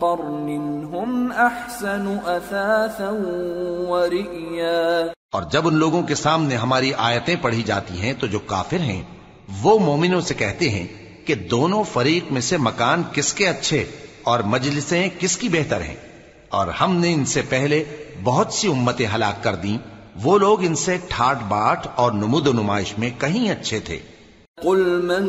قرن هم احسن اثاثا ورئیا اور جب ان لوگوں کے سامنے ہماری آیتیں پڑھی جاتی ہیں تو جو کافر ہیں وہ مومنوں سے کہتے ہیں کہ دونوں فریق میں سے مکان کس کے اچھے اور مجلسیں کس کی بہتر ہیں۔ اور ہم نے ان سے پہلے بہت سی امتیں ہلاک کر دیں۔ وہ لوگ ان سے ٹھاٹ باٹ اور نمود و نمائش میں کہیں اچھے تھے۔ قل من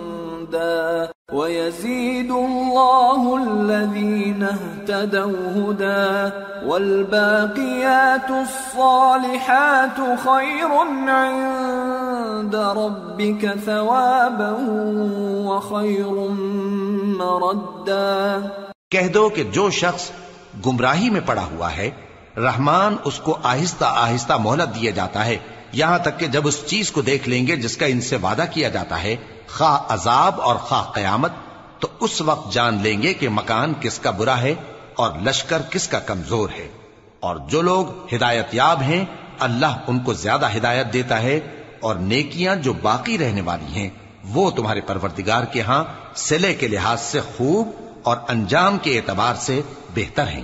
هدى ويزيد الله الذين اهتدوا هدى والباقيات الصالحات خير عند ربك ثوابا وخير مردا کہہ دو کہ جو شخص گمراہی میں پڑا ہوا ہے، رحمان اس کو آہستہ آہستہ مہلت دیا جاتا ہے۔ یہاں تک کہ جب اس چیز کو دیکھ لیں گے جس کا ان سے وعدہ کیا جاتا ہے، خواہ عذاب اور خواہ قیامت، تو اس وقت جان لیں گے کہ مکان کس کا برا ہے اور لشکر کس کا کمزور ہے۔ اور جو لوگ ہدایت یاب ہیں، اللہ ان کو زیادہ ہدایت دیتا ہے اور نیکیاں جو باقی رہنے والی ہیں، وہ تمہارے پروردگار کے ہاں سلے کے لحاظ سے خوب اور انجام کے اعتبار سے بہتر ہیں۔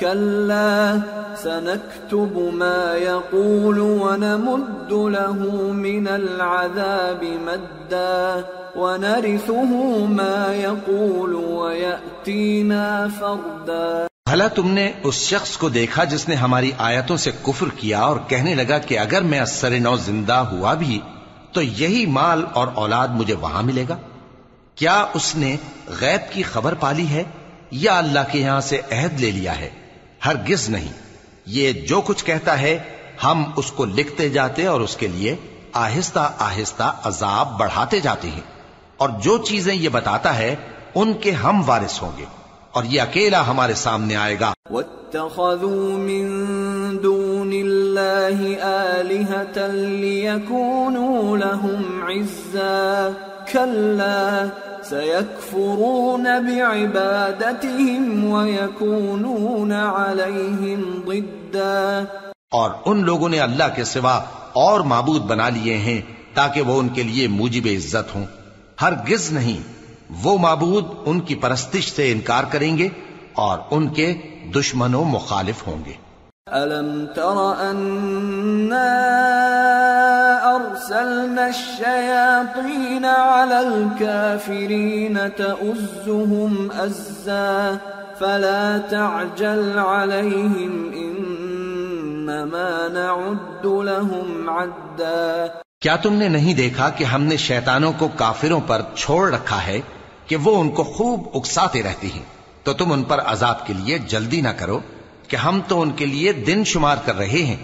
كلا، سنكتب ما يقول ونمد له من العذاب مدا، ونرثه ما يقول ويأتينا فردا. بھلا تم نے اس شخص کو دیکھا جس نے ہماری آیتوں سے کفر کیا اور کہنے لگا کہ اگر میں اثر نو زندہ ہوا بھی، تو یہی مال اور اولاد مجھے وہاں ملے گا؟ کیا اس نے غیب کی خبر پالی ہے یا اللہ کے یہاں سے عہد لے لیا ہے؟ ہرگز نہیں۔ یہ جو کچھ کہتا ہے، ہم اس کو لکھتے جاتے اور اس کے لیے آہستہ آہستہ عذاب بڑھاتے جاتے ہیں۔ اور جو چیزیں یہ بتاتا ہے، ان کے ہم وارث ہوں گے۔ اور یہ اکیلا ہمارے سامنے آئے گا۔ واتخذوا من دون الله آلهة ليكونوا لهم عزا۔ كلا سيكفرون بعبادتهم ويكونون عليهم ضدا. اور ان لوگوں نے اللہ کے سوا اور معبود بنا لیے ہیں تاکہ وہ ان کے لیے موجب عزت ہوں۔ ہرگز نہیں۔ وہ معبود ان کی پرستش سے انکار کریں گے اور ان کے دشمن و مخالف ہوں گے۔ ألم تر أنا أرسلنا الشياطين على الكافرين تؤزهم أزا فلا تعجل عليهم إنما نعد لهم عدا کیا تم نے نہیں دیکھا کہ ہم نے شیطانوں کو کافروں پر چھوڑ رکھا ہے کہ وہ ان کو خوب اکساتے رہتی ہیں؟ تو تم ان پر عذاب کے لیے جلدی نہ کرو۔ کہ ہم تو ان کے لیے دن شمار کر رہے ہیں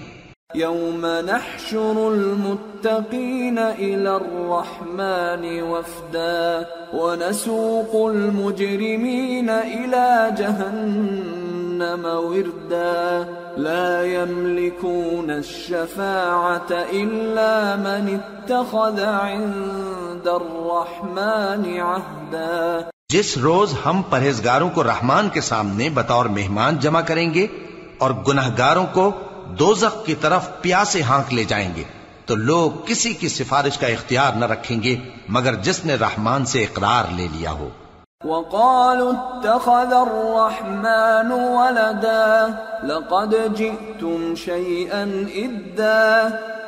يوم نحشر المتقين إلى الرحمن وفدا ونسوق المجرمين إلى جهنم وردا لا يملكون الشفاعة إلا من اتخذ عند الرحمن عهدا جس روز ہم پرہیزگاروں کو رحمان کے سامنے بطور مہمان جمع کریں گے اور گناہگاروں کو دوزخ کی طرف پیاسے ہانک لے جائیں گے، تو لوگ کسی کی سفارش کا اختیار نہ رکھیں گے، مگر جس نے رحمان سے اقرار لے لیا ہو۔ وقالوا اتخذ الرحمن ولدا، لقد جئتم شيئا إدا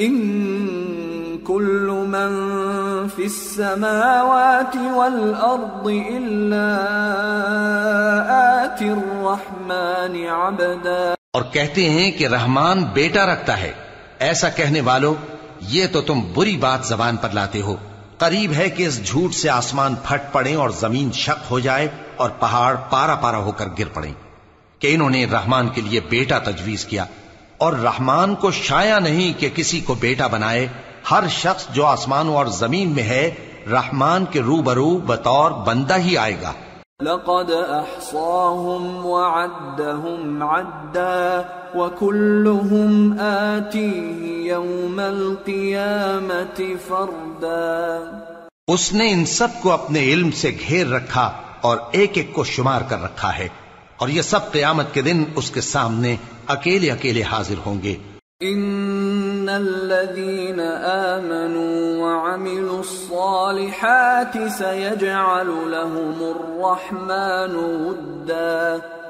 إن كل من في السماوات والأرض إلا آتي الرحمن عبدا. اور کہتے ہیں کہ رحمان بیٹا رکھتا ہے۔ ایسا کہنے والوں یہ تو تم بری بات زبان پر لاتے ہو۔ قریب ہے کہ اس جھوٹ سے آسمان پھٹ پڑے اور زمین شک ہو جائے اور پہاڑ پارا پارا ہو کر گر پڑے کہ انہوں نے رحمان کے لیے بیٹا تجویز کیا۔ اور رحمان کو شایا نہیں کہ کسی کو بیٹا بنائے ہر شخص جو آسمانوں اور زمین میں ہے رحمان کے روبرو بطور بندہ ہی آئے گا۔ لقد احصاهم وعدهم عدا وكلهم آتيه يوم القيامة فردا۔ اس نے ان سب کو اپنے علم سے گھیر رکھا اور ایک ایک کو شمار کر رکھا ہے۔ اور یہ سب قیامت کے دن اس کے سامنے اکیلے اکیلے حاضر ہوں گے ان الذين امنوا وعملوا الصالحات سيجعل لهم الرحمن ودا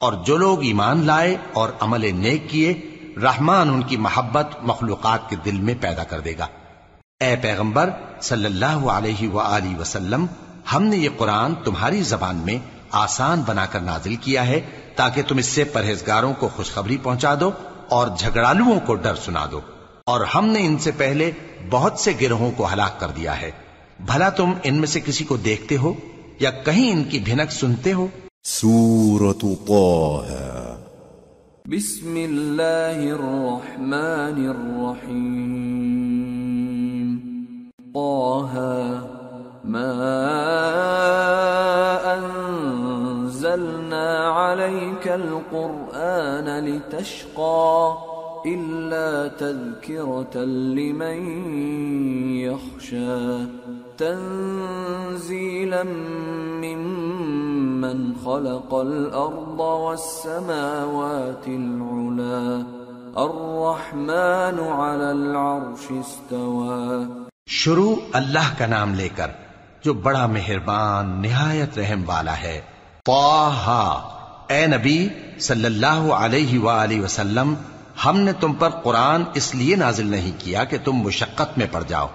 اور جو لوگ ایمان لائے اور عمل نیک کیے، رحمان ان کی محبت مخلوقات کے دل میں پیدا کر دے گا۔ اے پیغمبر، صلی اللہ علیہ وآلہ وسلم، ہم نے یہ قرآن تمہاری زبان میں آسان بنا کر نازل کیا ہے تاکہ تم اس سے پرہیزگاروں کو خوشخبری پہنچا دو اور جھگڑالوؤں کو ڈر سنا دو۔ اور ہم نے ان سے پہلے بہت سے گروہوں کو ہلاک کر دیا ہے۔ بھلا تم ان میں سے کسی کو دیکھتے ہو یا کہیں ان کی بھنک سنتے ہو؟ سورة طه. بسم الله الرحمن الرحيم. طه ما أنزلنا عليك القرآن لتشقى. إلا تذكرة لمن يخشى، تنزيلا ممن خلق الأرض والسماوات العلا، الرحمن على العرش استوى. شروع اللہ کا نام لے کر، جو بڑا مہربان، نہایت رحم والا ہے پاہا اے نبی صلی اللہ علیہ وآلہ وسلم ہم نے تم پر قرآن اس لیے نازل نہیں کیا کہ تم مشقت میں پڑ جاؤ،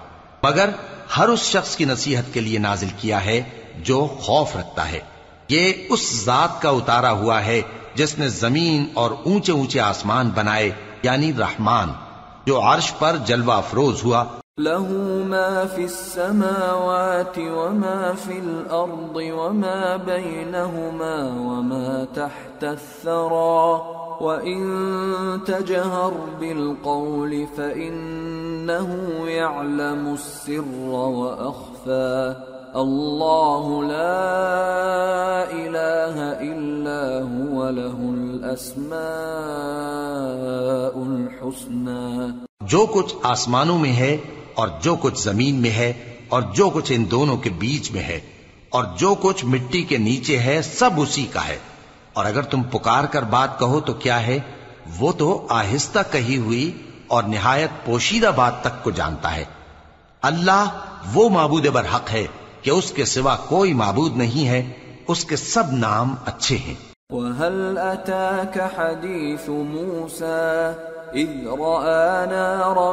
مگر ہر اس شخص کی نصیحت کے لیے نازل کیا ہے جو خوف رکھتا ہے۔ یہ اس ذات کا اتارا ہوا ہے جس نے زمین اور اونچے اونچے آسمان بنائے یعنی رحمان، جو عرش پر جلوہ افروز ہوا۔ له ما في السماوات وما في الأرض وما بينهما وما تحت الثرى۔ وإن تجهر بالقول فإنه يعلم السر وأخفى الله لا إله إلا هو له الأسماء الحسنى جو کچھ آسمانوں میں ہے اور جو کچھ زمین میں ہے اور جو کچھ ان دونوں کے بیچ میں ہے اور جو کچھ مٹی کے نیچے ہے سب اسی کا ہے۔ اور اگر تم پکار کر بات کہو تو کیا ہے؟ وہ تو آہستہ کہی ہوئی اور نہایت پوشیدہ بات تک کو جانتا ہے۔ اللہ وہ معبود برحق ہے کہ اس کے سوا کوئی معبود نہیں ہے، اس کے سب نام اچھے ہیں۔ وهل أتاك حديث موسى إذ رأى نارا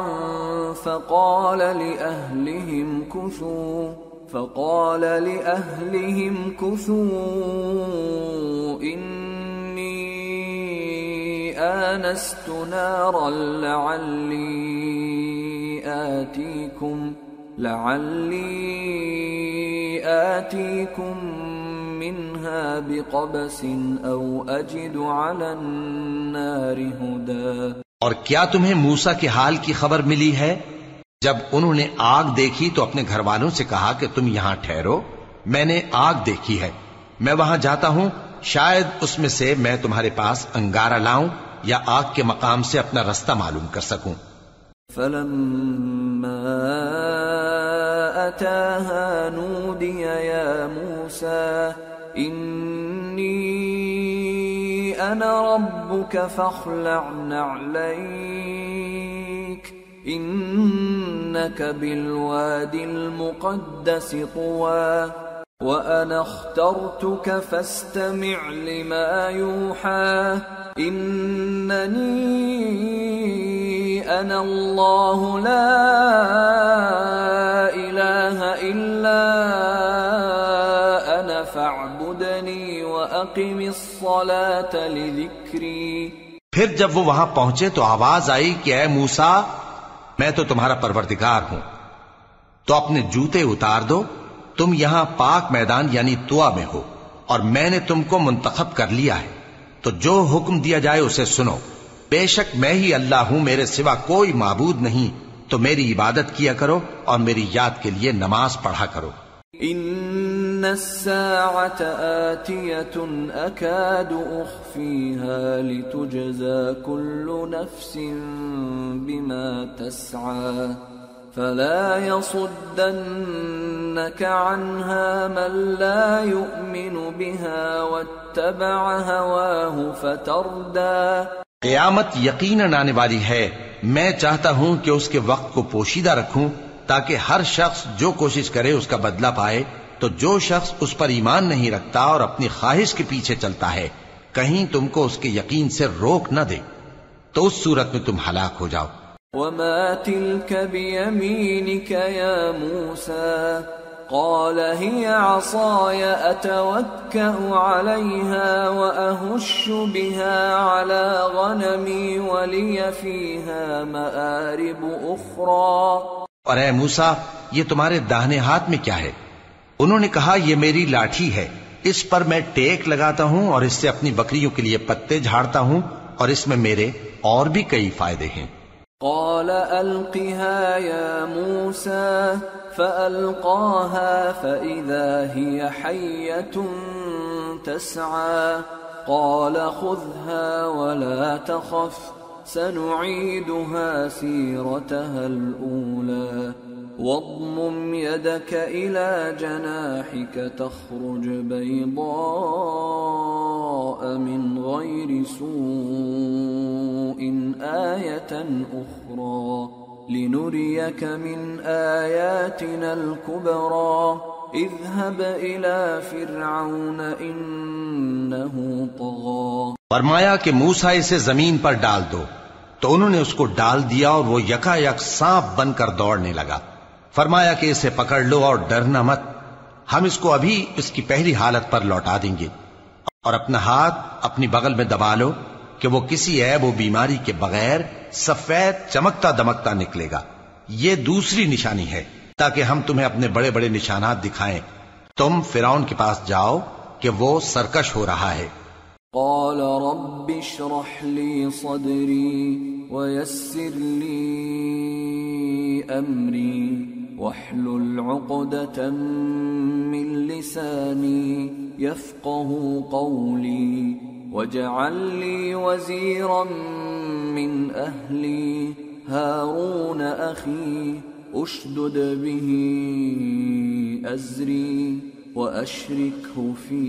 فقال لأهلهم كثوا فقال لأهلهم كثوا، إني آنست نارا لعلي آتيكم لعلي آتيكم منها بقبس أو أجد على النار هدى۔ اور کیا تمہیں موسا کے حال کی خبر ملی ہے؟ جب انہوں نے آگ دیکھی تو اپنے گھر والوں سے کہا کہ تم یہاں ٹھہرو، میں نے آگ دیکھی ہے۔ میں وہاں جاتا ہوں، شاید اس میں سے میں تمہارے پاس انگارہ لاؤں یا آگ کے مقام سے اپنا رستہ معلوم کر سکوں۔ فلما أتاها نودي يا موسى، إني أنا ربك فاخلع نعليك إنك بالواد المقدس طوى وأنا اخترتك فاستمع لما يوحى. إنني أنا الله لا إله إلا أنا فاعبدني وأقم الصلاة لذكري. پھر جب وہ وہاں پہنچے تو آواز آئی کہ اے موسا میں تو تمہارا پروردگار ہوں۔ تو اپنے جوتے اتار دو۔ تم یہاں پاک میدان یعنی توا میں ہو۔ اور میں نے تم کو منتخب کر لیا ہے۔ تو جو حکم دیا جائے اسے سنو۔ بے شک میں ہی اللہ ہوں، میرے سوا کوئی معبود نہیں۔ تو میری عبادت کیا کرو اور میری یاد کے لیے نماز پڑھا کرو۔ لتجزى كل نفس بما تسعى فلا يصدنك عنها من لا يؤمن بها واتبع هواه فتردى قیامت یقیناً آنے والی ہے۔ میں چاہتا ہوں کہ اس کے وقت کو پوشیدہ رکھوں تاکہ ہر شخص جو کوشش کرے اس کا بدلہ پائے۔ تو جو شخص اس پر ایمان نہیں رکھتا اور اپنی خواہش کے پیچھے چلتا ہے کہیں تم کو اس کے یقین سے روک نہ دے۔ تو اس صورت میں تم ہلاک ہو جاؤ۔ وما تلك بيمينك يا موسى؟ قال هي عصاي أتوكأ عليها وأهش بها على غنمي ولي فيها مآرب أخرى۔ اور اے موسا یہ تمہارے داہنے ہاتھ میں کیا ہے؟ انہوں نے کہا، یہ میری لاٹھی ہے۔ اس پر میں ٹیک لگاتا ہوں اور اس سے اپنی بکریوں کے لیے پتے جھاڑتا ہوں اور اس میں میرے اور بھی کئی فائدے ہیں۔ قال ألقها يا موسى، فألقاها فإذا هي حية تسعى۔ قال، خذها ولا تخف سنعيدها سيرتها الأولى. واضمم يدك إلى جناحك تخرج بيضاء من غير سوء آية أخرى. لنريك من آياتنا الكبرى. اذهب إلى فرعون إنه طغى. فرمایا کہ موسا اسے زمین پر ڈال دو۔ تو انہوں نے اس کو ڈال دیا اور وہ یکا یک سانپ بن کر دوڑنے لگا۔ فرمایا کہ اسے پکڑ لو اور ڈرنا مت۔ ہم اس کو ابھی اس کی پہلی حالت پر لوٹا دیں گے۔ اور اپنا ہاتھ اپنی بغل میں دبا لو کہ وہ کسی عیب و بیماری کے بغیر سفید چمکتا دمکتا نکلے گا۔ یہ دوسری نشانی ہے۔ تاکہ ہم تمہیں اپنے بڑے بڑے نشانات دکھائیں۔ تم فرعون کے پاس جاؤ کہ وہ سرکش ہو رہا ہے۔ قال رب اشرح لي صدري ويسر لي أمري واحلل عقدة من لساني يفقه قولي واجعل لي وزيرا من أهلي هارون أخي أشدد به أزري وأشركه في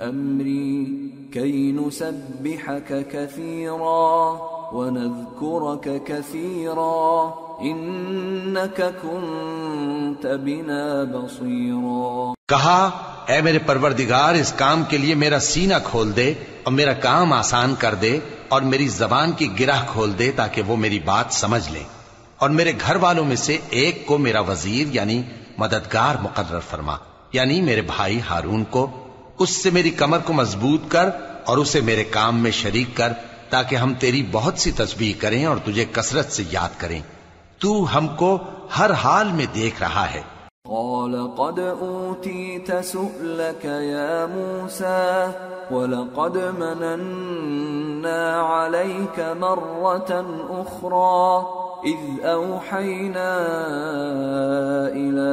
أمري كي نسبحك كثيرا ونذكرك كثيرا إنك كنت بنا بصيرا. کہا، اے میرے پروردگار، اس کام کے لیے میرا سینہ کھول دے اور میرا کام آسان کر دے اور میری زبان کی گرہ کھول دے تاکہ وہ میری بات سمجھ لے اور میرے گھر والوں میں سے ایک کو میرا وزیر یعنی مددگار مقرر فرما یعنی میرے بھائی ہارون کو، اس سے میری کمر کو مضبوط کر اور اسے میرے کام میں شریک کر، تاکہ ہم تیری بہت سی تسبیح کریں اور تجھے کثرت سے یاد کریں۔ تو ہم کو ہر حال میں دیکھ رہا ہے۔ قال قد أوتيت سؤلك يا موسى، ولقد مننا عليك مرة أخرى إذ أوحينا إلى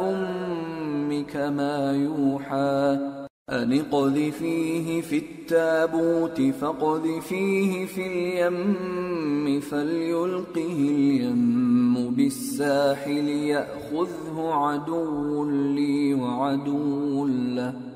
أمك ما يوحى أن اقذفيه في التابوت فاقذفيه في اليم فليلقه اليم بالساحل يأخذه عدو لي وعدو له.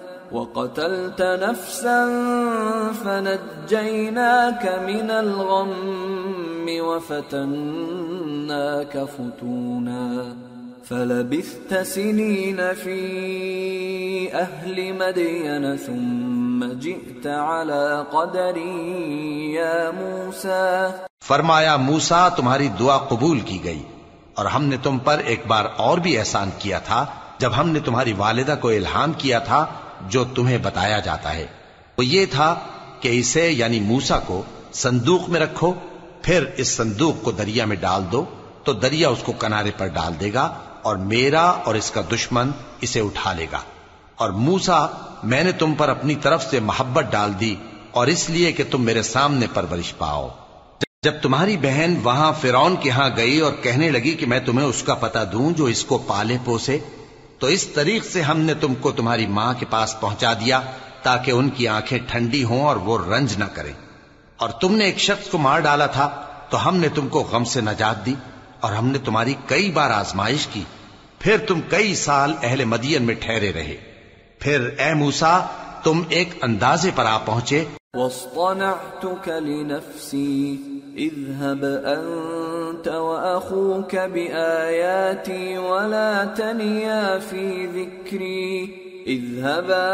وقتلت نفسا فنجيناك من الغم وفتناك فتونا فلبثت سنين في أهل مدين ثم جئت على قدري يا موسى. فرمایا، موسا، تمہاری دعا قبول کی گئی اور ہم نے تم پر ایک بار اور بھی احسان کیا تھا، جب ہم نے تمہاری والدہ کو الہام کیا تھا جو تمہیں بتایا جاتا ہے۔ وہ یہ تھا کہ اسے یعنی موسا کو صندوق میں رکھو، پھر اس صندوق کو دریا میں ڈال دو، تو دریا اس کو کنارے پر ڈال دے گا اور میرا اور اس کا دشمن اسے اٹھا لے گا۔ اور موسا، میں نے تم پر اپنی طرف سے محبت ڈال دی اور اس لیے کہ تم میرے سامنے پرورش پاؤ۔ جب تمہاری بہن وہاں فرون کے ہاں گئی اور کہنے لگی کہ میں تمہیں اس کا پتہ دوں جو اس کو پالے پوسے تو اس طریق سے ہم نے تم کو تمہاری ماں کے پاس پہنچا دیا تاکہ ان کی آنکھیں ٹھنڈی ہوں اور وہ رنج نہ کریں۔ اور تم نے ایک شخص کو مار ڈالا تھا تو ہم نے تم کو غم سے نجات دی اور ہم نے تمہاری کئی بار آزمائش کی۔ پھر تم کئی سال اہل مدین میں ٹھہرے رہے۔ پھر اے موسا تم ایک اندازے پر آ پہنچے۔ واصطنعتك لنفسي۔ اذهب أنت وأخوك بآياتي ولا تنيا في ذكري. اذهبا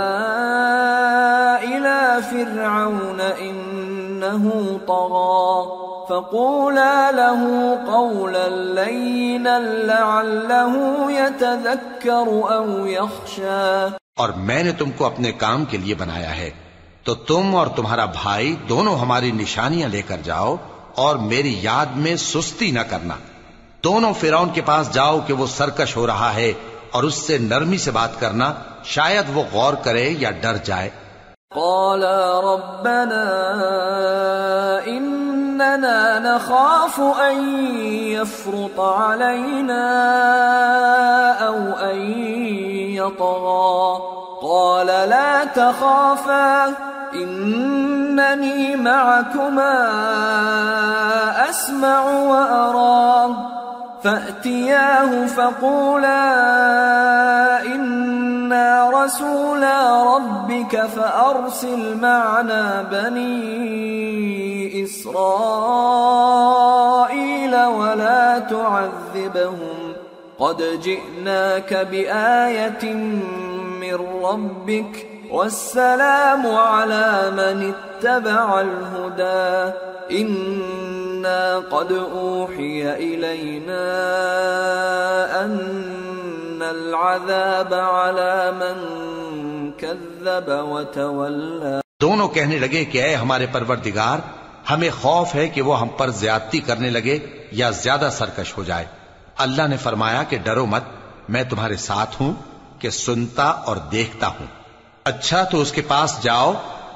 إلى فرعون إنه طغى. فقولا له قولا لينا لعله يتذكر أو يخشى. اور میں نے تم کو اپنے کام کے لیے بنایا ہے، تو تم اور تمہارا بھائی دونوں ہماری نشانیاں لے کر جاؤ اور میری یاد میں سستی نہ کرنا۔ دونوں فرعون کے پاس جاؤ کہ وہ سرکش ہو رہا ہے اور اس سے نرمی سے بات کرنا شاید وہ غور کرے یا ڈر جائے۔ قال ربنا إننا نخاف أن يفرط علينا أو أن يطغى۔ قال لا تخافا۔ إنني معكما أسمع وأرى فأتياه فقولا إنا رسولا ربك فأرسل معنا بني إسرائيل ولا تعذبهم. قد جئناك بآية من ربك والسلام على من اتبع الهدى. إنا قد أوحي إلينا أن العذاب على من كذب وتولى. دونوں کہنے لگے کہ اے ہمارے پروردگار، ہمیں خوف ہے کہ وہ ہم پر زیادتی کرنے لگے یا زیادہ سرکش ہو جائے۔ اللہ نے فرمایا کہ ڈرو مت، میں تمہارے ساتھ ہوں کہ سنتا اور دیکھتا ہوں۔ اچھا تو اس کے پاس جاؤ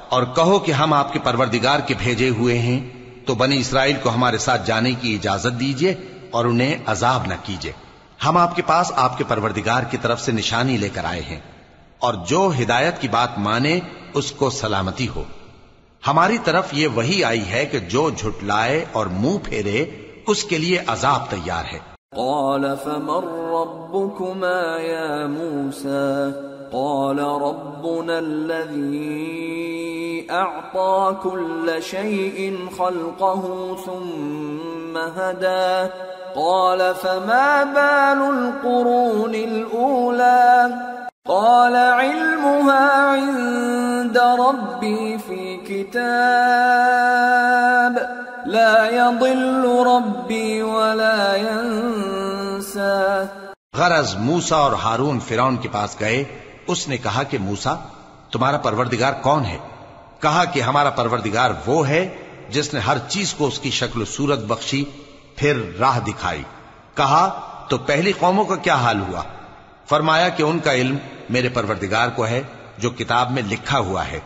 اور کہو کہ ہم آپ کے پروردگار کے بھیجے ہوئے ہیں، تو بنی اسرائیل کو ہمارے ساتھ جانے کی اجازت دیجیے اور انہیں عذاب نہ کیجیے ہم آپ کے پاس آپ کے پروردگار کی طرف سے نشانی لے کر آئے ہیں اور جو ہدایت کی بات مانے، اس کو سلامتی ہو۔ ہماری طرف یہ وہی آئی ہے کہ جو جھٹلائے اور منہ پھیرے، اس کے لیے عذاب تیار ہے۔ قال فمن ربكما يا موسى؟ قال ربنا الذي أعطى كل شيء خلقه ثم هدى. قال فما بال القرون الأولى؟ قال علمها عند ربي في كتاب. لا يضل ربي ولا ينسى. غرض موسا اور ہارون فرعون کے پاس گئے اس نے کہا کہ موسا تمہارا پروردگار کون ہے؟ کہا کہ ہمارا پروردگار وہ ہے جس نے ہر چیز کو اس کی شکل و صورت بخشی، پھر راہ دکھائی۔ کہا، تو پہلی قوموں کا کیا حال ہوا؟ فرمایا کہ ان کا علم میرے پروردگار کو ہے، جو کتاب میں لکھا ہوا ہے۔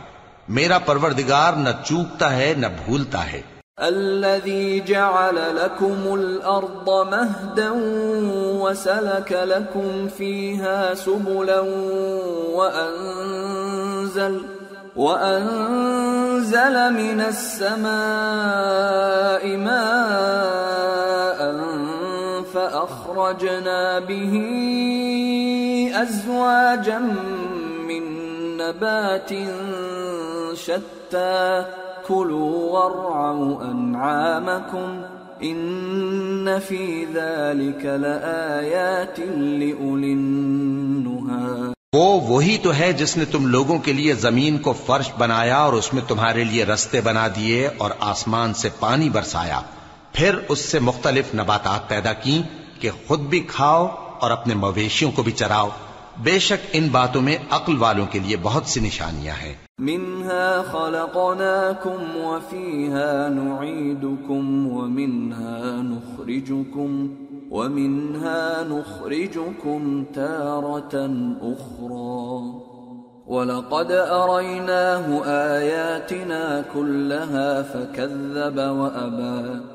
میرا پروردگار نہ چوکتا ہے، نہ بھولتا ہے۔ الذي جعل لكم الأرض مهدا وسلك لكم فيها سبلا وأنزل, وأنزل من السماء ماء فأخرجنا به أزواجا من نبات شتى. كلوا وارعوا أنعامكم إن في ذلك لآيات لأولي وہ وہی تو ہے جس نے تم لوگوں کے لیے زمین کو فرش بنایا اور اس میں تمہارے لیے رستے بنا دیے اور آسمان سے پانی برسایا۔ پھر اس سے مختلف نباتات پیدا کی کہ خود بھی کھاؤ اور اپنے مویشیوں کو بھی چراؤ۔ بے شک ان باتوں میں عقل والوں کے لیے بہت سی نشانیاں ہیں منها خلقناكم وفيها نعيدكم ومنها نخرجكم ومنها نخرجكم تارة أخرى ولقد أريناه آياتنا كلها فكذب وأبى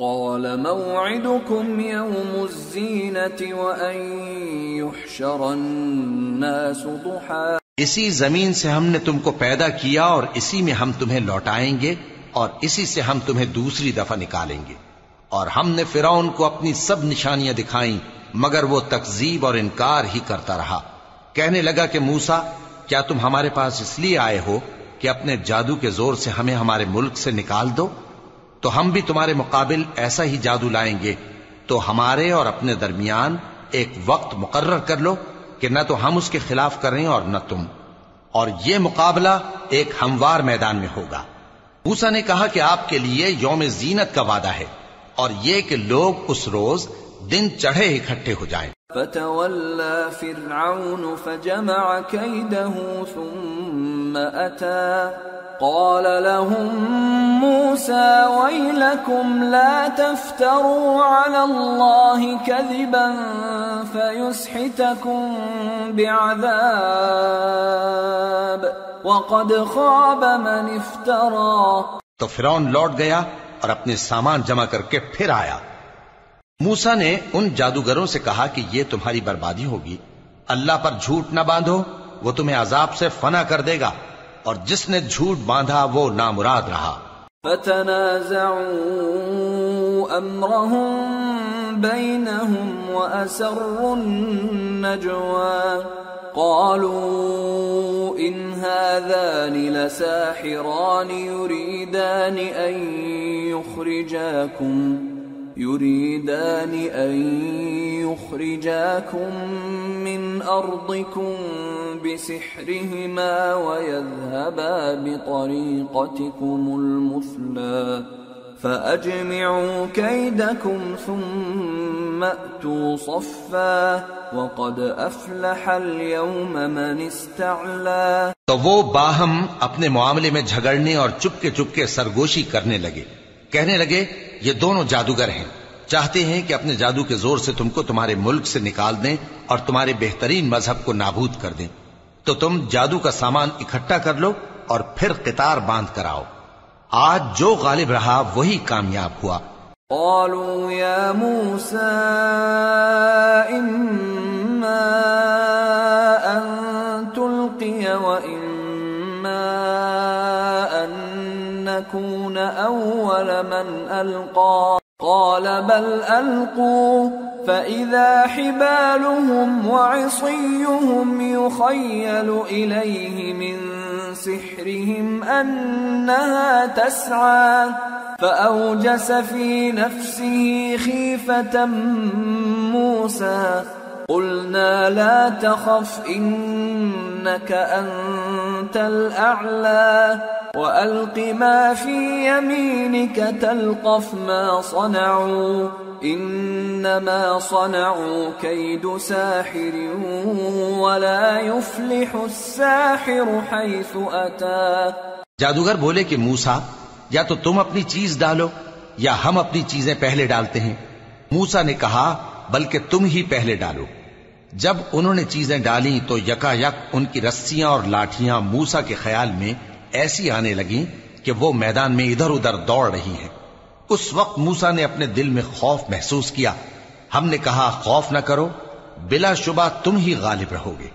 قال موعدكم يوم الزينة وأن يحشر الناس ضحى اسی زمین سے ہم نے تم کو پیدا کیا اور اسی میں ہم تمہیں لوٹائیں گے اور اسی سے ہم تمہیں دوسری دفعہ نکالیں گے اور ہم نے فرعون کو اپنی سب نشانیاں دکھائیں، مگر وہ تکزیب اور انکار ہی کرتا رہا۔ کہنے لگا کہ موسا کیا تم ہمارے پاس اس لیے آئے ہو کہ اپنے جادو کے زور سے ہمیں ہمارے ملک سے نکال دو؟ تو ہم بھی تمہارے مقابل ایسا ہی جادو لائیں گے۔ تو ہمارے اور اپنے درمیان ایک وقت مقرر کر لو کہ نہ تو ہم اس کے خلاف کریں اور نہ تم۔ اور یہ مقابلہ ایک ہموار میدان میں ہوگا۔ موسا نے کہا کہ آپ کے لیے یوم زینت کا وعدہ ہے اور یہ کہ لوگ اس روز دن چڑھے اکٹھے ہو جائیں۔ فتولى فرعون فجمع كيده ثم أتى۔ قال لهم موسى ويلكم لا تفتروا على الله كذبا فيسحتكم بعذاب وقد خاب من افترى. تو فرعون لوٹ گیا اور اپنے سامان جمع کر کے پھر آیا۔ موسا نے ان جادوگروں سے کہا کہ یہ تمہاری بربادی ہوگی۔ اللہ پر جھوٹ نہ باندھو، وہ تمہیں عذاب سے فنا کر دے گا۔ اور جس نے جھوٹ باندھا وہ نامراد رہا فتنازعوا أمرهم بينهم وأسروا النجوى. قالوا إن هذان لساحران يريدان أن يخرجاكم. يريدان أن يخرجاكم من أرضكم بسحرهما ويذهبا بطريقتكم المثلى فأجمعوا كيدكم ثم أتوا صفا وقد أفلح اليوم من استعلى تو وہ باہم اپنے معاملے میں جھگڑنے اور چپکے چپکے سرگوشی کرنے لگے۔ کہنے لگے، یہ دونوں جادوگر ہیں۔ چاہتے ہیں کہ اپنے جادو کے زور سے تم کو تمہارے ملک سے نکال دیں اور تمہارے بہترین مذہب کو نابود کر دیں۔ تو تم جادو کا سامان اکٹھا کر لو اور پھر قطار باندھ کر آؤ۔ آج جو غالب رہا، وہی کامیاب ہوا۔ قالوا يا موسى، إما أن تلقي وإما نكون أول من ألقى. قال بل ألقوا فإذا حبالهم وعصيهم يخيل إليه من سحرهم أنها تسعى. فأوجس في نفسه خيفة موسى. قلنا لا تخف، إنك أنت الأعلى. وألق ما في يمينك، تلقف ما صنعوا. إنما صنعوا كيد ساحر ولا يفلح الساحر حيث أتى. جادوگر بولے کہ موسا یا تو تم اپنی چیز ڈالو، یا ہم اپنی چیزیں پہلے ڈالتے ہیں۔ موسا نے کہا، بلکہ تم ہی پہلے ڈالو۔ جب انہوں نے چیزیں ڈالی تو یکا یک ان کی رسیاں اور لاٹیاں موسا کے خیال میں ایسی آنے لگیں کہ وہ میدان میں ادھر ادھر دوڑ رہی ہیں۔ اس وقت موسا نے اپنے دل میں خوف محسوس کیا۔ ہم نے کہا، خوف نہ کرو، بلا شبہ تم ہی غالب رہو گے۔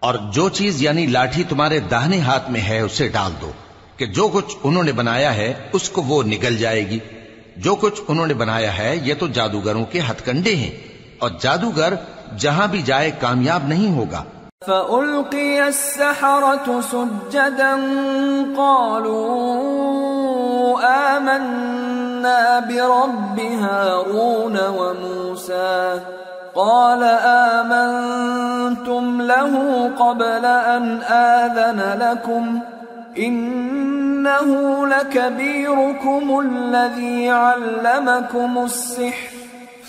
اور جو چیز یعنی لاٹھی تمہارے داہنے ہاتھ میں ہے، اسے ڈال دو کہ جو کچھ انہوں نے بنایا ہے، اس کو وہ نگل جائے گی۔ جو کچھ انہوں نے بنایا ہے، یہ تو جادوگروں کے ہتھ کنڈے ہیں۔ اور جادوگر جہاں بھی جائے کامیاب نہیں ہوگا فألقي السحرة سجدا قالوا آمنا برب هارون وموسى قال آمنتم له قبل أن آذن لكم إنه لكبيركم الذي علمكم السحر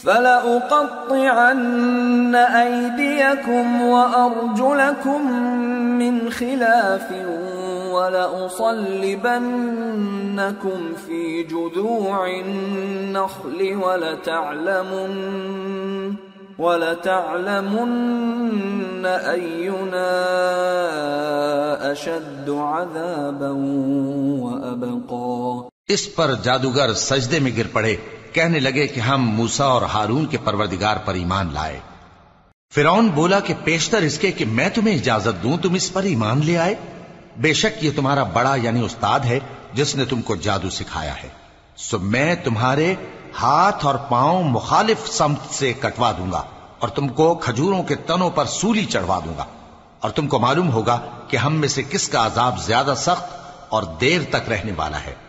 فلأقطعن أيديكم وأرجلكم من خلاف ولأصلبنكم في جذوع النخل ولتعلمن ولتعلمن أينا أشد عذابا وأبقى. اس پر جادوگر سجدے میں گر پڑے، کہنے لگے کہ ہم موسا اور ہارون کے پروردگار پر ایمان لائے۔ فرعون بولا کہ پیشتر اس کے کہ میں تمہیں اجازت دوں، تم اس پر ایمان لے آئے؟ بے شک یہ تمہارا بڑا یعنی استاد ہے، جس نے تم کو جادو سکھایا ہے۔ سو میں تمہارے ہاتھ اور پاؤں مخالف سمت سے کٹوا دوں گا اور تم کو کھجوروں کے تنوں پر سولی چڑھوا دوں گا۔ اور تم کو معلوم ہوگا کہ ہم میں سے کس کا عذاب زیادہ سخت اور دیر تک رہنے والا ہے۔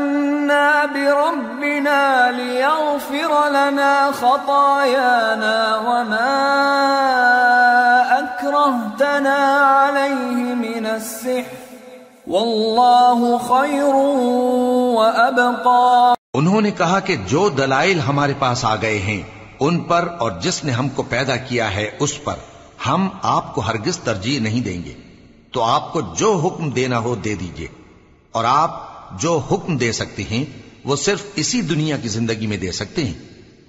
بربنا ليغفر لنا خطايانا وما أكرهتنا عليه من السحر واللہ خیر وابقا انہوں نے کہا کہ جو دلائل ہمارے پاس آ گئے ہیں، ان پر اور جس نے ہم کو پیدا کیا ہے، اس پر ہم آپ کو ہرگز ترجیح نہیں دیں گے۔ تو آپ کو جو حکم دینا ہو دے دیجیے۔ اور آپ جو حکم دے سکتے ہیں وہ صرف اسی دنیا کی زندگی میں دے سکتے ہیں۔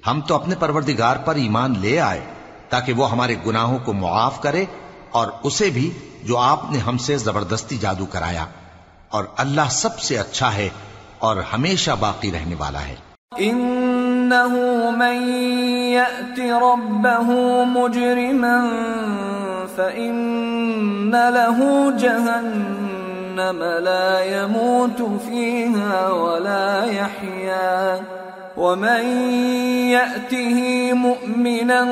ہم تو اپنے پروردگار پر ایمان لے آئے تاکہ وہ ہمارے گناہوں کو معاف کرے اور اسے بھی جو آپ نے ہم سے زبردستی جادو کرایا۔ اور اللہ سب سے اچھا ہے اور ہمیشہ باقی رہنے والا ہے۔ انه من يأت ربه مجرما فإن له جهنم لا يموت فيها ولا يحيا. ومن يأته مؤمنا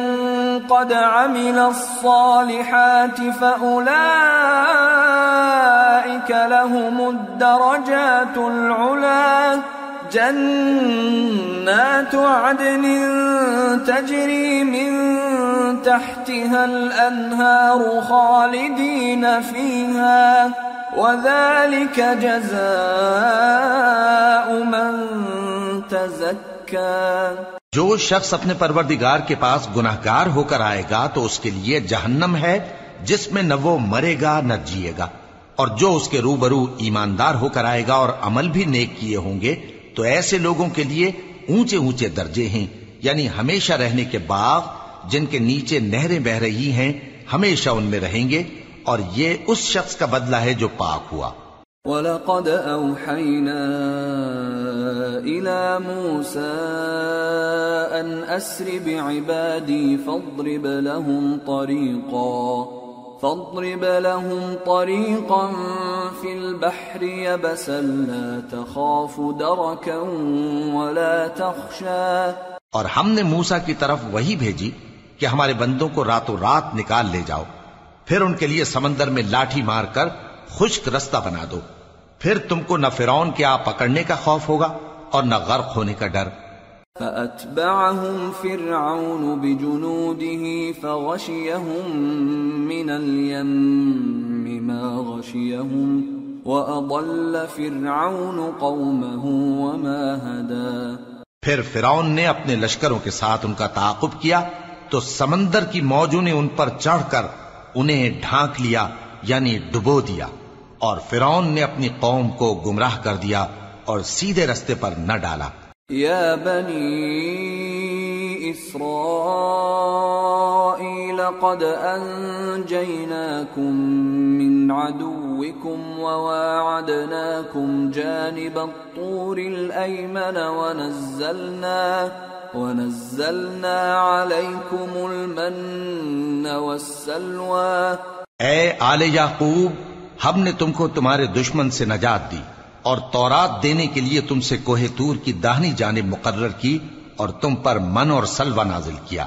قد عمل الصالحات فأولئك لهم الدرجات العلا. جنات عدن تجري من تحتها الأنهار خالدين فيها. وذلك جزاء من تزكى جو شخص اپنے پروردگار کے پاس گناہ گار ہو کر آئے گا تو اس کے لیے جہنم ہے، جس میں نہ وہ مرے گا نہ جیے گا۔ اور جو اس کے روبرو ایماندار ہو کر آئے گا اور عمل بھی نیک کیے ہوں گے، تو ایسے لوگوں کے لیے اونچے اونچے درجے ہیں۔ یعنی ہمیشہ رہنے کے باغ، جن کے نیچے نہریں بہ رہی ہیں، ہمیشہ ان میں رہیں گے۔ اور یہ اس شخص کا بدلہ ہے جو پاک ہوا۔ وَلَقَدْ أَوْحَيْنَا إِلَى مُوسَىٰ أَنْ أَسْرِ بِعِبَادِي فَاضْرِبْ لَهُمْ طَرِيقًا فاضرب لهم طريقا في البحر يبسا لا تخاف دركا ولا تخشى۔ اور ہم نے موسا کی طرف وہی بھیجی کہ ہمارے بندوں کو راتوں رات نکال لے جاؤ۔ پھر ان کے لیے سمندر میں لاٹھی مار کر خشک رستہ بنا دو۔ پھر تم کو نہ فرعون کے آ پکڑنے کا خوف ہوگا اور نہ غرق ہونے کا ڈر۔ فأتبعهم فرعون بجنوده فغشيهم من اليم ما غشيهم وأضل فرعون قومه وما هدى۔ پھر فرعون نے اپنے لشکروں کے ساتھ ان کا تعاقب کیا تو سمندر کی موجوں نے ان پر چڑھ کر انہیں ڈھانک لیا یعنی ڈبو دیا، اور فرعون نے اپنی قوم کو گمراہ کر دیا اور سیدھے رستے پر نہ ڈالا۔ یا بنی اسرائیل، قد انجیناکم من عدوکم وواعدناکم جانب الطور الایمن ونزلنا ونزلنا علیکم المن والسلوى. اے آل یعقوب، ہم نے تم کو تمہارے دشمن سے نجات دی اور تورات دینے کے لیے تم سے کوہ تور کی داہنی جانب مقرر کی اور تم پر من اور سلوا نازل کیا۔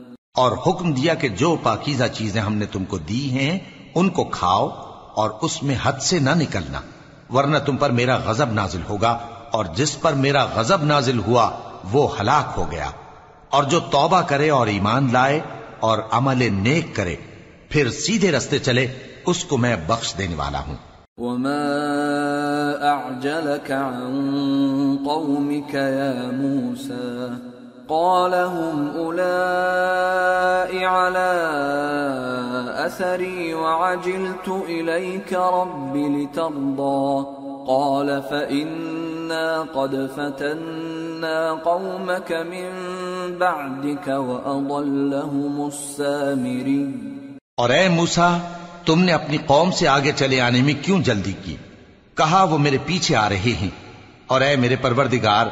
اور حکم دیا کہ جو پاکیزہ چیزیں ہم نے تم کو دی ہیں، ان کو کھاؤ اور اس میں حد سے نہ نکلنا، ورنہ تم پر میرا غضب نازل ہوگا اور جس پر میرا غضب نازل ہوا، وہ ہلاک ہو گیا۔ اور جو توبہ کرے اور ایمان لائے اور عمل نیک کرے، پھر سیدھے رستے چلے، اس کو میں بخش دینے والا ہوں۔ وما اعجلك عن قومك يا موسى؟ قال هم أولئك على أثري وعجلت إليك رب لترضى. قال فإنا قد فتنا قومك من بعدك وأضلهم السامري. اور اے موسا تم نے اپنی قوم سے آگے چلے آنے میں کیوں جلدی کی؟ کہا وہ میرے پیچھے آ رہے ہیں۔ اور اے میرے پروردگار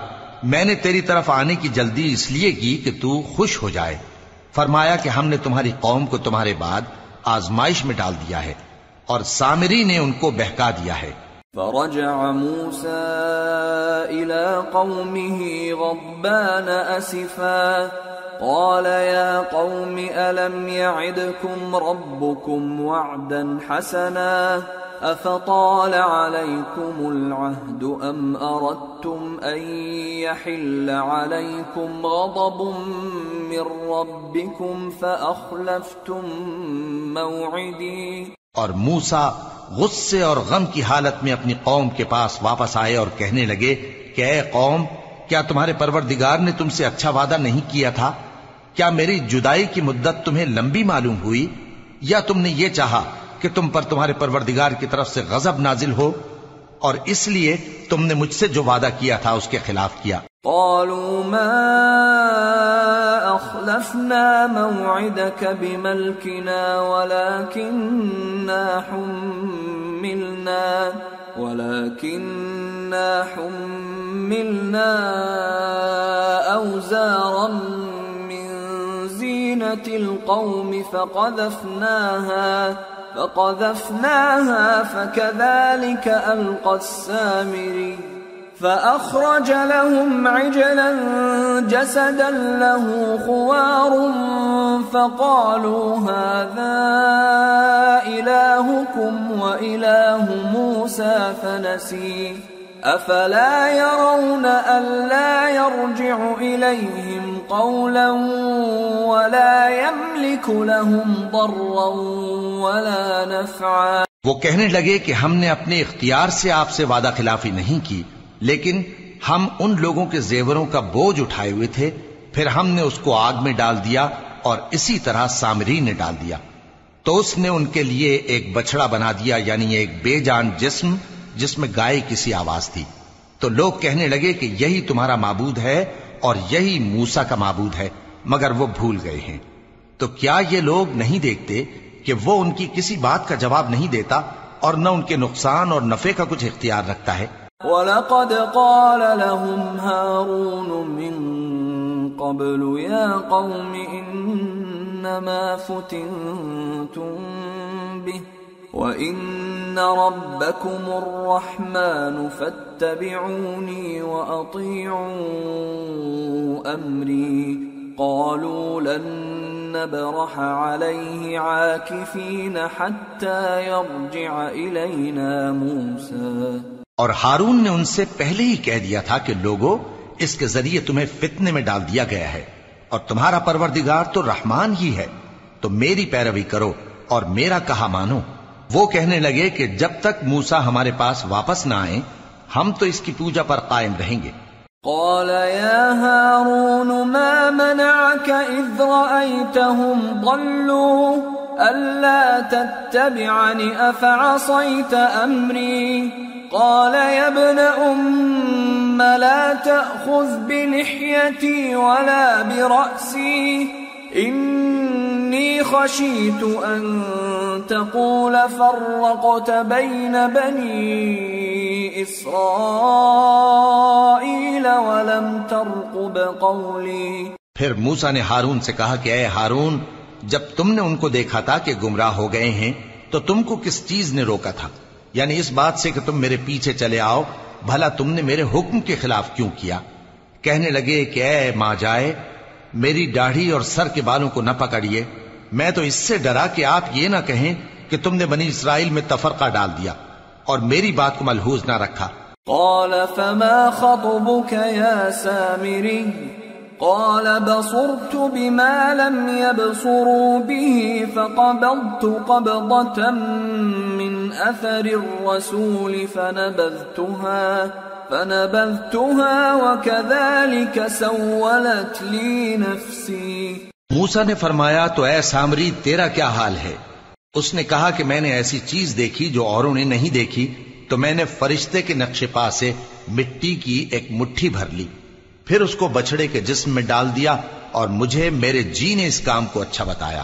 میں نے تیری طرف آنے کی جلدی اس لیے کی کہ تو خوش ہو جائے۔ فرمایا کہ ہم نے تمہاری قوم کو تمہارے بعد آزمائش میں ڈال دیا ہے اور سامری نے ان کو بہکا دیا ہے۔ فرجع موسى إلى قومه غضبان أسفا۔ قال يا قوم ألم يعدكم ربكم وعدا حسنا؟ أفطال عليكم العهد أم أردتم أن يحل عليكم غضب من ربكم فأخلفتم موعدي؟ اور موسا غصے اور غم کی حالت میں اپنی قوم کے پاس واپس آئے اور کہنے لگے کہ اے قوم، کیا تمہارے پروردگار نے تم سے اچھا وعدہ نہیں کیا تھا؟ کیا میری جدائی کی مدت تمہیں لمبی معلوم ہوئی؟ یا تم نے یہ چاہا کہ تم پر تمہارے پروردگار کی طرف سے غضب نازل ہو اور اس لیے تم نے مجھ سے جو وعدہ کیا تھا اس کے خلاف کیا۔ قالوا ما أخلفنا موعدك بملكنا ولكننا حملنا ولكننا حملنا أوزارا من زينة القوم فقذفناها فقذفناها فكذلك ألقى السامري فأخرج لهم عجلا جسدا له خوار فقالوا هذا إلهكم وإله موسى فنسي أفلا يرون ألا يرجع إليهم قولا ولا يملك لهم ضرا ولا نفعا وہ کہنے لگے کہ ہم نے اپنے اختیار سے آپ سے وعدہ خلافی نہیں کی، لیکن ہم ان لوگوں کے زیوروں کا بوجھ اٹھائے ہوئے تھے، پھر ہم نے اس کو آگ میں ڈال دیا اور اسی طرح سامری نے ڈال دیا۔ تو اس نے ان کے لیے ایک بچڑا بنا دیا یعنی ایک بے جان جسم جس میں گائے کسی آواز تھی۔ تو لوگ کہنے لگے کہ یہی تمہارا معبود ہے اور یہی موسا کا معبود ہے، مگر وہ بھول گئے ہیں۔ تو کیا یہ لوگ نہیں دیکھتے کہ وہ ان کی کسی بات کا جواب نہیں دیتا اور نہ ان کے نقصان اور نفع کا کچھ اختیار رکھتا ہے؟ وَلَقَدْ قَالَ لَهُمْ هَارُونُ مِن قَبْلُ، يَا قَوْمِ إِنَّمَا فُتِنْتُمْ بِهِ وَإِنَّ رَبَّكُمُ الرَّحْمَنُ فَاتَّبِعُونِي وَأَطِيعُوا أَمْرِي قالوا لن نبرح عليه عاكفين حتى يرجع إلينا موسى اور ہارون نے ان سے پہلے ہی کہہ دیا تھا کہ لوگوں اس کے ذریعے تمہیں فتنے میں ڈال دیا گیا ہے۔ اور تمہارا پروردگار تو رحمان ہی ہے۔ تو میری پیروی کرو اور میرا کہا مانو۔ وہ کہنے لگے کہ جب تک موسا ہمارے پاس واپس نہ آئے ہم تو اس کی پوجا پر قائم رہیں گے۔ قال يا هارون، ما منعك إذ رأيتهم ضلوا؟ ألا تتبعني؟ أفعصيت أمري؟ قال يا ابن أم، لا تأخذ بلحيتي ولا برأسي. إني خشيت أن تقول فرقت بين بني إسرائيل ولم ترقب قولي. پھر موسا نے ہارون سے کہا کہ اے ہارون، جب تم نے ان کو دیکھا تھا کہ گمراہ ہو گئے ہیں، تو تم کو کس چیز نے روکا تھا؟ یعنی اس بات سے کہ تم میرے پیچھے چلے آؤ، بھلا تم نے میرے حکم کے خلاف کیوں کیا؟ کہنے لگے کہ اے ماں جائے میری داڑھی اور سر کے بالوں کو نہ پکڑیے۔ میں تو اس سے ڈرا کہ آپ یہ نہ کہیں کہ تم نے بنی اسرائیل میں تفرقہ ڈال دیا اور میری بات کو ملحوظ نہ رکھا۔ قال، فما خطبك يا سامري؟ قال، بصرت بما لم يبصروا به فقبضت قبضة من أثر الرسول فنبذتها۔ فنبذتها وكذلك سولت لي نفسي۔ موسا نے فرمایا، تو اے سامری، تیرا کیا حال ہے؟ اس نے کہا کہ میں نے ایسی چیز دیکھی جو اوروں نے نہیں دیکھی، تو میں نے فرشتے کے نقش پا سے مٹی کی ایک مٹھی بھر لی۔ پھر اس کو بچڑے کے جسم میں ڈال دیا اور مجھے میرے جی نے اس کام کو اچھا بتایا۔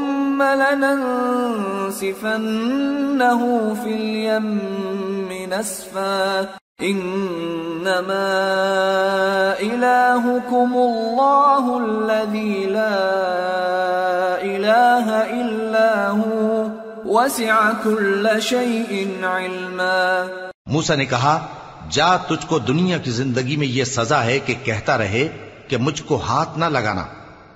لننسفنه في اليم نسفا. إنما إلهكم الله الذي لا إله إلا هو. وسع كل شيء علما. موسا نے کہا، جا تجھ کو دنیا کی زندگی میں یہ سزا ہے کہ کہتا رہے کہ مجھ کو ہاتھ نہ لگانا،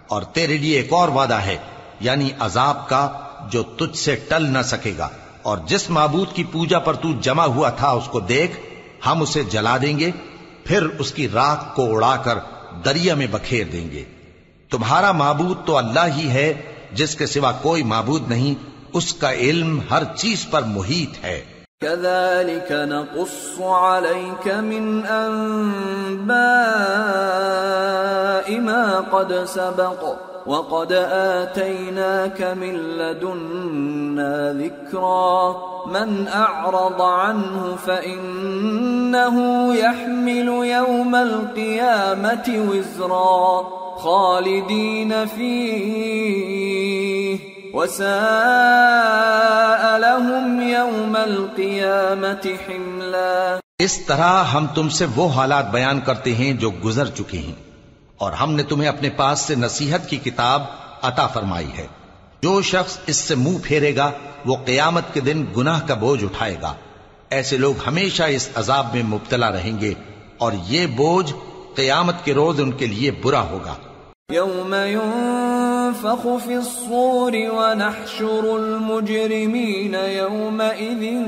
اور تیرے لیے ایک اور وعدہ ہے۔ یعنی عذاب کا جو تجھ سے ٹل نہ سکے گا، اور جس معبود کی پوجا پر تو جمع ہوا تھا اس کو دیکھ، ہم اسے جلا دیں گے، پھر اس کی راک کو اڑا کر دریا میں بکھیر دیں گے۔ تمہارا معبود تو اللہ ہی ہے، جس کے سوا کوئی معبود نہیں، اس کا علم ہر چیز پر محیط ہے۔ كذلك نقص عليك من أنباء ما قد سبق. وقد آتيناك من لدنا ذكرا. من أعرض عنه فإنه يحمل يوم القيامة وزرا. خالدين فيه. وساء لهم يوم القيامة حملا. اس طرح ہم تم سے وہ حالات بیان کرتے ہیں جو گزر چکے ہیں۔ اور ہم نے تمہیں اپنے پاس سے نصیحت کی کتاب عطا فرمائی ہے۔ جو شخص اس سے منہ پھیرے گا، وہ قیامت کے دن گناہ کا بوجھ اٹھائے گا۔ ایسے لوگ ہمیشہ اس عذاب میں مبتلا رہیں گے اور یہ بوجھ قیامت کے روز ان کے لیے برا ہوگا۔ يوم ينفخ في الصور ونحشر المجرمين يومئذ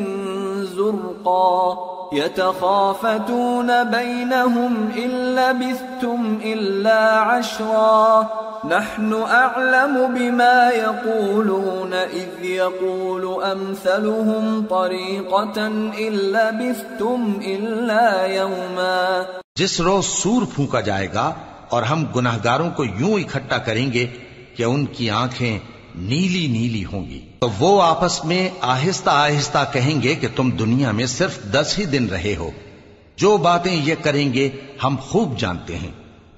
زرقا. يتخافتون بينهم إن لبثتم إلا عشرا. نحن أعلم بما يقولون إذ يقول أمثلهم طريقة إن لبثتم إلا يوما. جس روز سور پھونکا جائے گا اور ہم گناہگاروں کو یوں اکٹھا کریں گے کہ ان کی آنکھیں نیلی نیلی ہوں گی۔ تو وہ آپس میں آہستہ آہستہ کہیں گے کہ تم دنیا میں صرف دس ہی دن رہے ہو۔ جو باتیں یہ کریں گے ہم خوب جانتے ہیں۔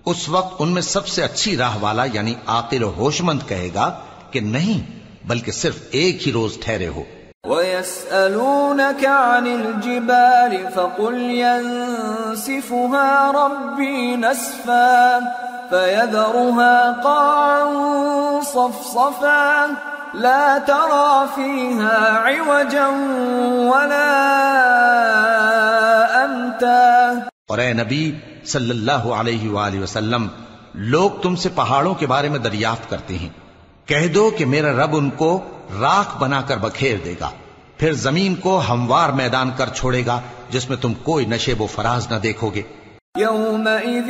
اس وقت ان میں سب سے اچھی راہ والا یعنی عاقل و ہوش مند کہے گا کہ نہیں، بلکہ صرف ایک ہی روز ٹھہرے ہو۔ ويسألونك عن الجبال فقل ينسفها ربي نسفا فيذرها قاعا صفصفا. لا ترى فيها عوجا ولا أمتا. اور اے نبی صلی اللہ علیہ وآلہ وسلم لوگ تم سے پہاڑوں کے بارے میں دریافت کرتے ہیں۔ کہہ دو کہ میرا رب ان کو راکھ بنا کر بکھیر دے گا پھر زمین کو ہموار میدان کر چھوڑے گا جس میں تم کوئی نشیب و فراز نہ دیکھو گے۔ يومئذ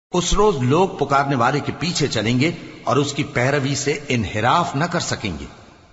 اس روز لوگ پکارنے والے کے پیچھے چلیں گے اور اس کی پیروی سے انحراف نہ کر سکیں گے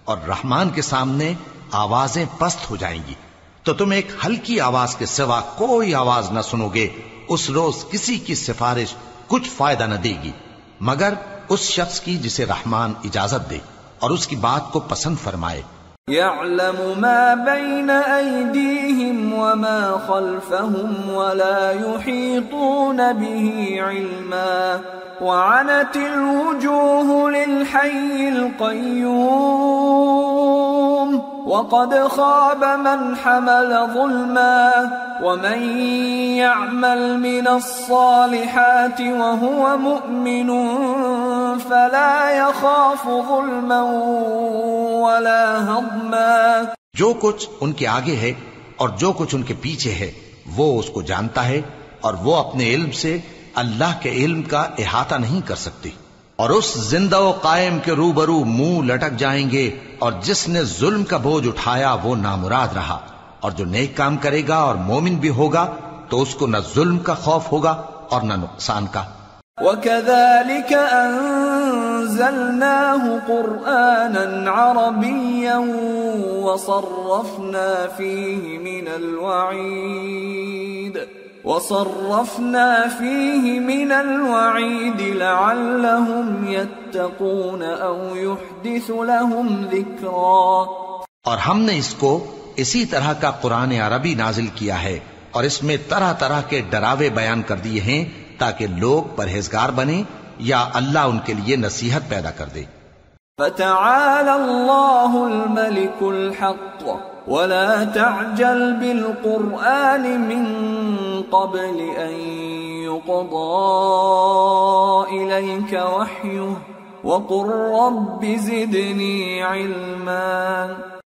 اور رحمان کے سامنے آوازیں پست ہو جائیں گی۔ تو تم ایک ہلکی آواز کے سوا کوئی آواز نہ سنو گے۔ اس روز کسی کی سفارش کچھ فائدہ نہ دے گی۔ مگر اس شخص کی جسے رحمان اجازت دے اور اس کی بات کو پسند فرمائے۔ يعلم ما بين أيديهم وما خلفهم ولا يحيطون به علما. وعنت الوجوه للحي القيوم. وقد خاب من حمل ظلما ومن يعمل من الصالحات وهو مؤمن فلا يخاف ظلما ولا هضما جو کچھ ان کے آگے ہے اور جو کچھ ان کے پیچھے ہے، وہ اس کو جانتا ہے اور وہ اپنے علم سے اللہ کے علم کا احاطہ نہیں کر سکتی اور اس زندہ و قائم کے روبرو منہ لٹک جائیں گے اور جس نے ظلم کا بوجھ اٹھایا وہ نامراد رہا اور جو نیک کام کرے گا اور مومن بھی ہوگا تو اس کو نہ ظلم کا خوف ہوگا اور نہ نقصان کا۔ وكذلك أنزلناه قرآنا عربيا وصرفنا فيه من الوعيد وصرفنا فيه من الوعيد لعلهم يتقون أو يحدث لهم ذكرا اور ہم نے اس کو اسی طرح کا قرآن عربی نازل کیا ہے اور اس میں طرح طرح کے ڈراوے بیان کر دیے ہیں تاکہ لوگ پرہیزگار بنے یا اللہ ان کے لیے نصیحت پیدا کر دے۔ فتعالى الله الملك الحق. ولا تعجل بالقرآن من قبل أن يقضى إليك وحيه وقل رب زدني علما.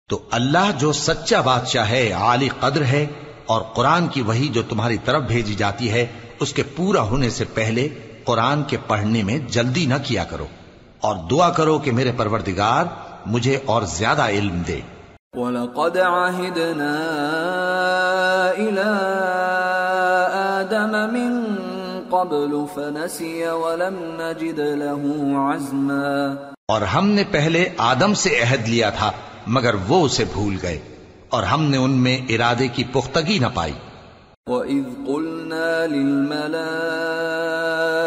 تو اللہ جو سچا بادشاہ ہے، عالی قدر ہے اور قرآن کی وہی جو تمہاری طرف بھیجی جاتی ہے، اس کے پورا ہونے سے پہلے قرآن کے پڑھنے میں جلدی نہ کیا کرو اور دعا کرو کہ میرے پروردگار مجھے اور زیادہ علم دے۔ وَلَقَدْ عَهِدْنَا إِلَىٰ آدَمَ مِن قَبْلُ فَنَسِيَ وَلَمْ نَجِدْ لَهُ عَزْمًا اور ہم نے پہلے آدم سے عہد لیا تھا مگر وہ اسے بھول گئے اور ہم نے ان میں ارادے کی پختگی نہ پائی۔ وَإِذْ قُلْنَا لِلْمَلَائِكَةِ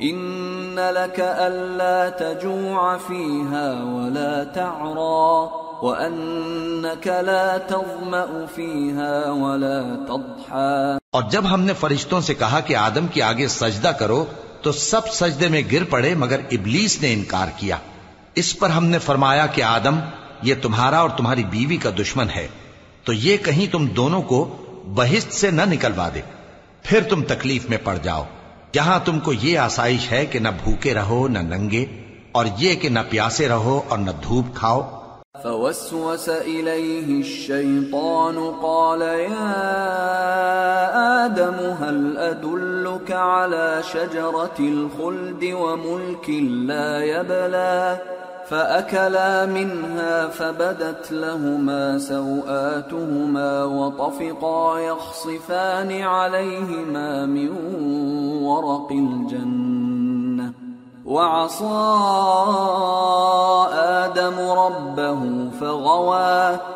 ان لك الا تجوع فيها ولا تعرى وانك لا تظما فيها ولا تضحى اور جب ہم نے فرشتوں سے کہا کہ آدم کے آگے سجدہ کرو، تو سب سجدے میں گر پڑے مگر ابلیس نے انکار کیا۔ اس پر ہم نے فرمایا کہ آدم، یہ تمہارا اور تمہاری بیوی کا دشمن ہے۔ تو یہ کہیں تم دونوں کو بہشت سے نہ نکلوا دے۔ پھر تم تکلیف میں پڑ جاؤ۔ جہاں تم کو یہ آسائش ہے کہ نہ بھوکے رہو، نہ ننگے، اور یہ کہ نہ پیاسے رہو اور نہ دھوپ کھاؤ۔ فوسوس إليه الشيطان قال يا آدم، هل أدلك على شجرة الخلد وملك لا يبلى فأكلا منها فبدت لهما سوآتهما وطفقا يخصفان عليهما من ورق الجنة. وعصى آدم ربه فغوى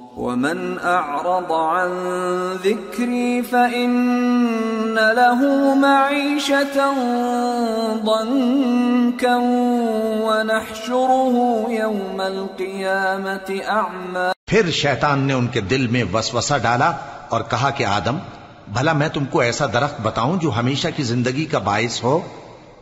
ومن أعرض عن ذكري فإن له معيشة ضنكا ونحشره يوم القيامة أعمى پھر شیطان نے ان کے دل میں وسوسہ ڈالا اور کہا کہ آدم، بھلا میں تم کو ایسا درخت بتاؤں جو ہمیشہ کی زندگی کا باعث ہو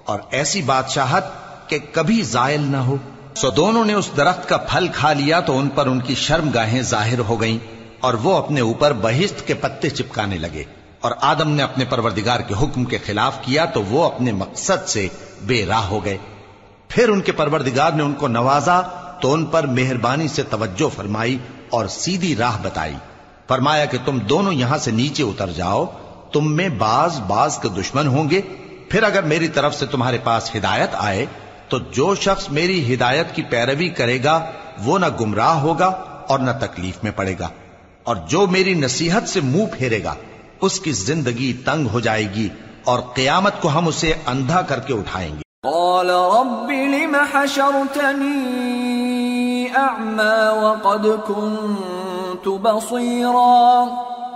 اور ایسی بادشاہت کہ کبھی زائل نہ ہو۔ سو دونوں نے اس درخت کا پھل کھا لیا تو ان پر ان کی شرم گاہیں ظاہر ہو گئیں اور وہ اپنے اوپر بہشت کے پتے چپکانے لگے اور آدم نے اپنے پروردگار کے حکم کے خلاف کیا تو وہ اپنے مقصد سے بے راہ ہو گئے۔ پھر ان کے پروردگار نے ان کو نوازا تو ان پر مہربانی سے توجہ فرمائی اور سیدھی راہ بتائی۔ فرمایا کہ تم دونوں یہاں سے نیچے اتر جاؤ، تم میں باز باز کے دشمن ہوں گے۔ پھر اگر میری طرف سے تمہارے پاس ہدایت آئے تو جو شخص میری ہدایت کی پیروی کرے گا، وہ نہ گمراہ ہوگا اور نہ تکلیف میں پڑے گا۔ اور جو میری نصیحت سے منہ پھیرے گا، اس کی زندگی تنگ ہو جائے گی اور قیامت کو ہم اسے اندھا کر کے اٹھائیں گے۔ قال رب لم حشرتني أعمى وقد كنت بصيرا؟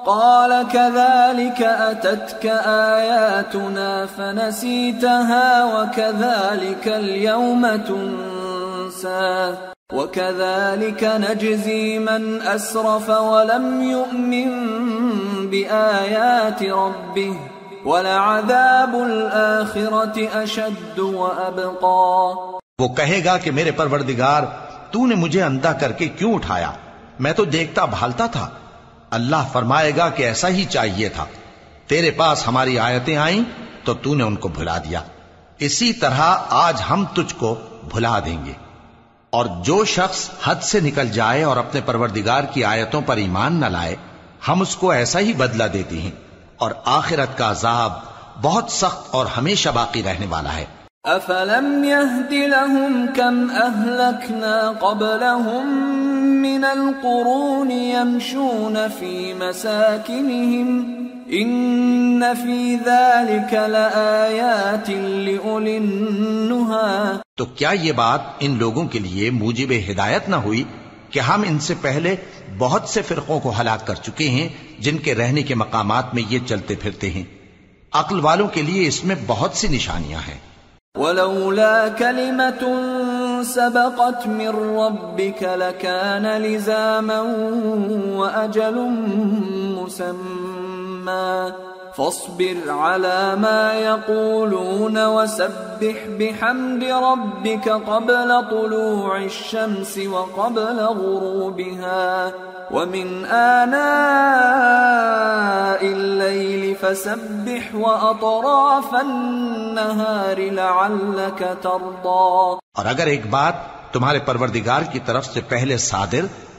قال كذلك أتتك آياتنا فنسيتها وكذلك اليوم تنسى وكذلك نجزي من أسرف ولم يؤمن بآيات ربه ولعذاب الآخرة أشد وأبقى. وہ کہے گا کہ میرے پروردگار تو نے مجھے اندھا کر کے کیوں اٹھایا؟ میں تو دیکھتا بھالتا تھا۔ اللہ فرمائے گا کہ ایسا ہی چاہیے تھا۔ تیرے پاس ہماری آیتیں آئیں تو تو نے ان کو بھلا دیا۔ اسی طرح آج ہم تجھ کو بھلا دیں گے۔ اور جو شخص حد سے نکل جائے اور اپنے پروردگار کی آیتوں پر ایمان نہ لائے، ہم اس کو ایسا ہی بدلہ دیتے ہیں۔ اور آخرت کا عذاب بہت سخت اور ہمیشہ باقی رہنے والا ہے۔ أفلم يهد لهم كم أهلكنا قبلهم من القرون يمشون في مساكنهم إن في ذلك لآيات لأولي النهى. تو کیا یہ بات ان لوگوں کے لیے موجب ہدایت نہ ہوئی کہ ہم ان سے پہلے بہت سے فرقوں کو ہلاک کر چکے ہیں جن کے رہنے کے مقامات میں یہ چلتے پھرتے ہیں؟ عقل والوں کے لیے اس میں بہت سی نشانیاں ہیں۔ ولولا كلمة سبقت من ربك لكان لزاما وأجل مسمى. فاصبر على ما يقولون وسبح بحمد ربك قبل طلوع الشمس وقبل غروبها. ومن آناء الليل فسبح وأطراف النهار لعلك ترضى. اور اگر ایک بات تمہارے پروردگار کی طرف سے پہلے صادر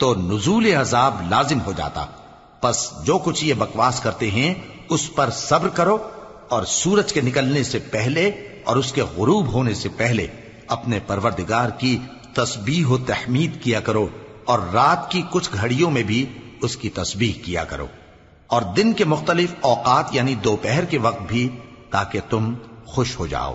تو نزول عذاب لازم ہو جاتا۔ پس جو کچھ یہ بکواس کرتے ہیں، اس پر صبر کرو اور سورج کے نکلنے سے پہلے اور اس کے غروب ہونے سے پہلے اپنے پروردگار کی تسبیح و تحمید کیا کرو اور رات کی کچھ گھڑیوں میں بھی اس کی تسبیح کیا کرو۔ اور دن کے مختلف اوقات یعنی دوپہر کے وقت بھی، تاکہ تم خوش ہو جاؤ۔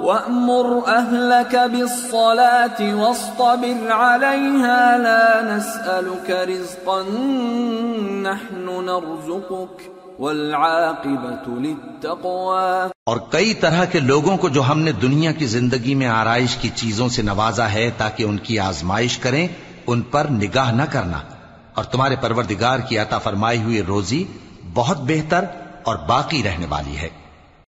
وأمر أهلك بالصلاة واصطبر عليها لا نسألك رزقا نحن نرزقك والعاقبة للتقوى اور کئی طرح کے لوگوں کو جو ہم نے دنیا کی زندگی میں آرائش کی چیزوں سے نوازا ہے تاکہ ان کی آزمائش کریں، ان پر نگاہ نہ کرنا۔ اور تمہارے پروردگار کی عطا فرمائی ہوئی روزی بہت بہتر اور باقی رہنے والی ہے۔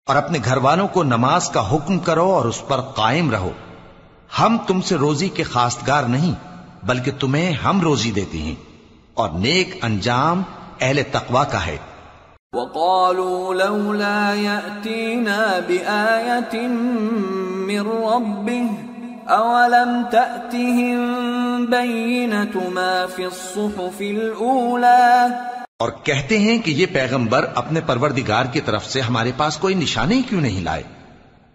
اور اپنے گھر والوں کو نماز کا حکم کرو اور اس پر قائم رہو۔ ہم تم سے روزی کے خاصگار نہیں، بلکہ تمہیں ہم روزی دیتے ہیں۔ اور نیک انجام اہل تقوا کا ہے۔ وقالوا لولا يأتينا بآية من ربه، أولم تأتهم بينة ما في الصحف الأولى؟ اور کہتے ہیں کہ یہ پیغمبر اپنے پروردگار کی طرف سے ہمارے پاس کوئی نشانی کیوں نہیں لائے؟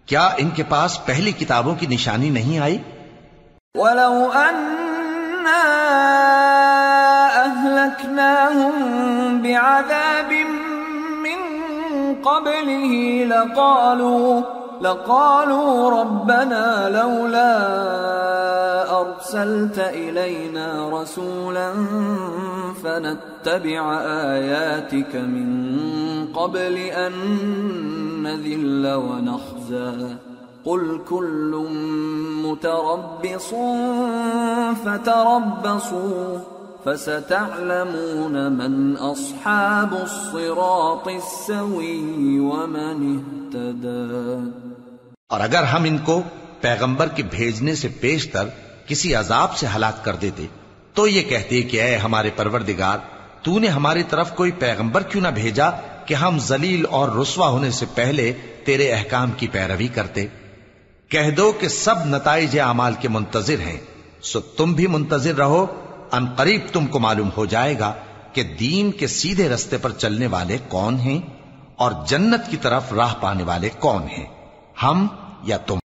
کیا ان کے پاس پہلی کتابوں کی نشانی نہیں آئی؟ ولو أنا أهلكناهم بعذاب من قبله لقالوا لقالوا ربنا لولا أرسلت إلينا رسولا فنتبع آياتك من قبل أن نذل ونخزى. قل كل متربص فتربصوا. فستعلمون من اصحاب الصراط السوي ومن اهتدى. اور اگر ہم ان کو پیغمبر کے بھیجنے سے پیشتر کسی عذاب سے ہلاک کر دیتے، تو یہ کہتے کہ اے ہمارے پروردگار، تو نے ہماری طرف کوئی پیغمبر کیوں نہ بھیجا کہ ہم ذلیل اور رسوا ہونے سے پہلے تیرے احکام کی پیروی کرتے؟ کہہ دو کہ سب نتائج اعمال کے منتظر ہیں، سو تم بھی منتظر رہو ان قریب تم کو معلوم ہو جائے گا کہ دین کے سیدھے رستے پر چلنے والے کون ہیں اور جنت کی طرف راہ پانے والے کون ہیں، ہم یا تم؟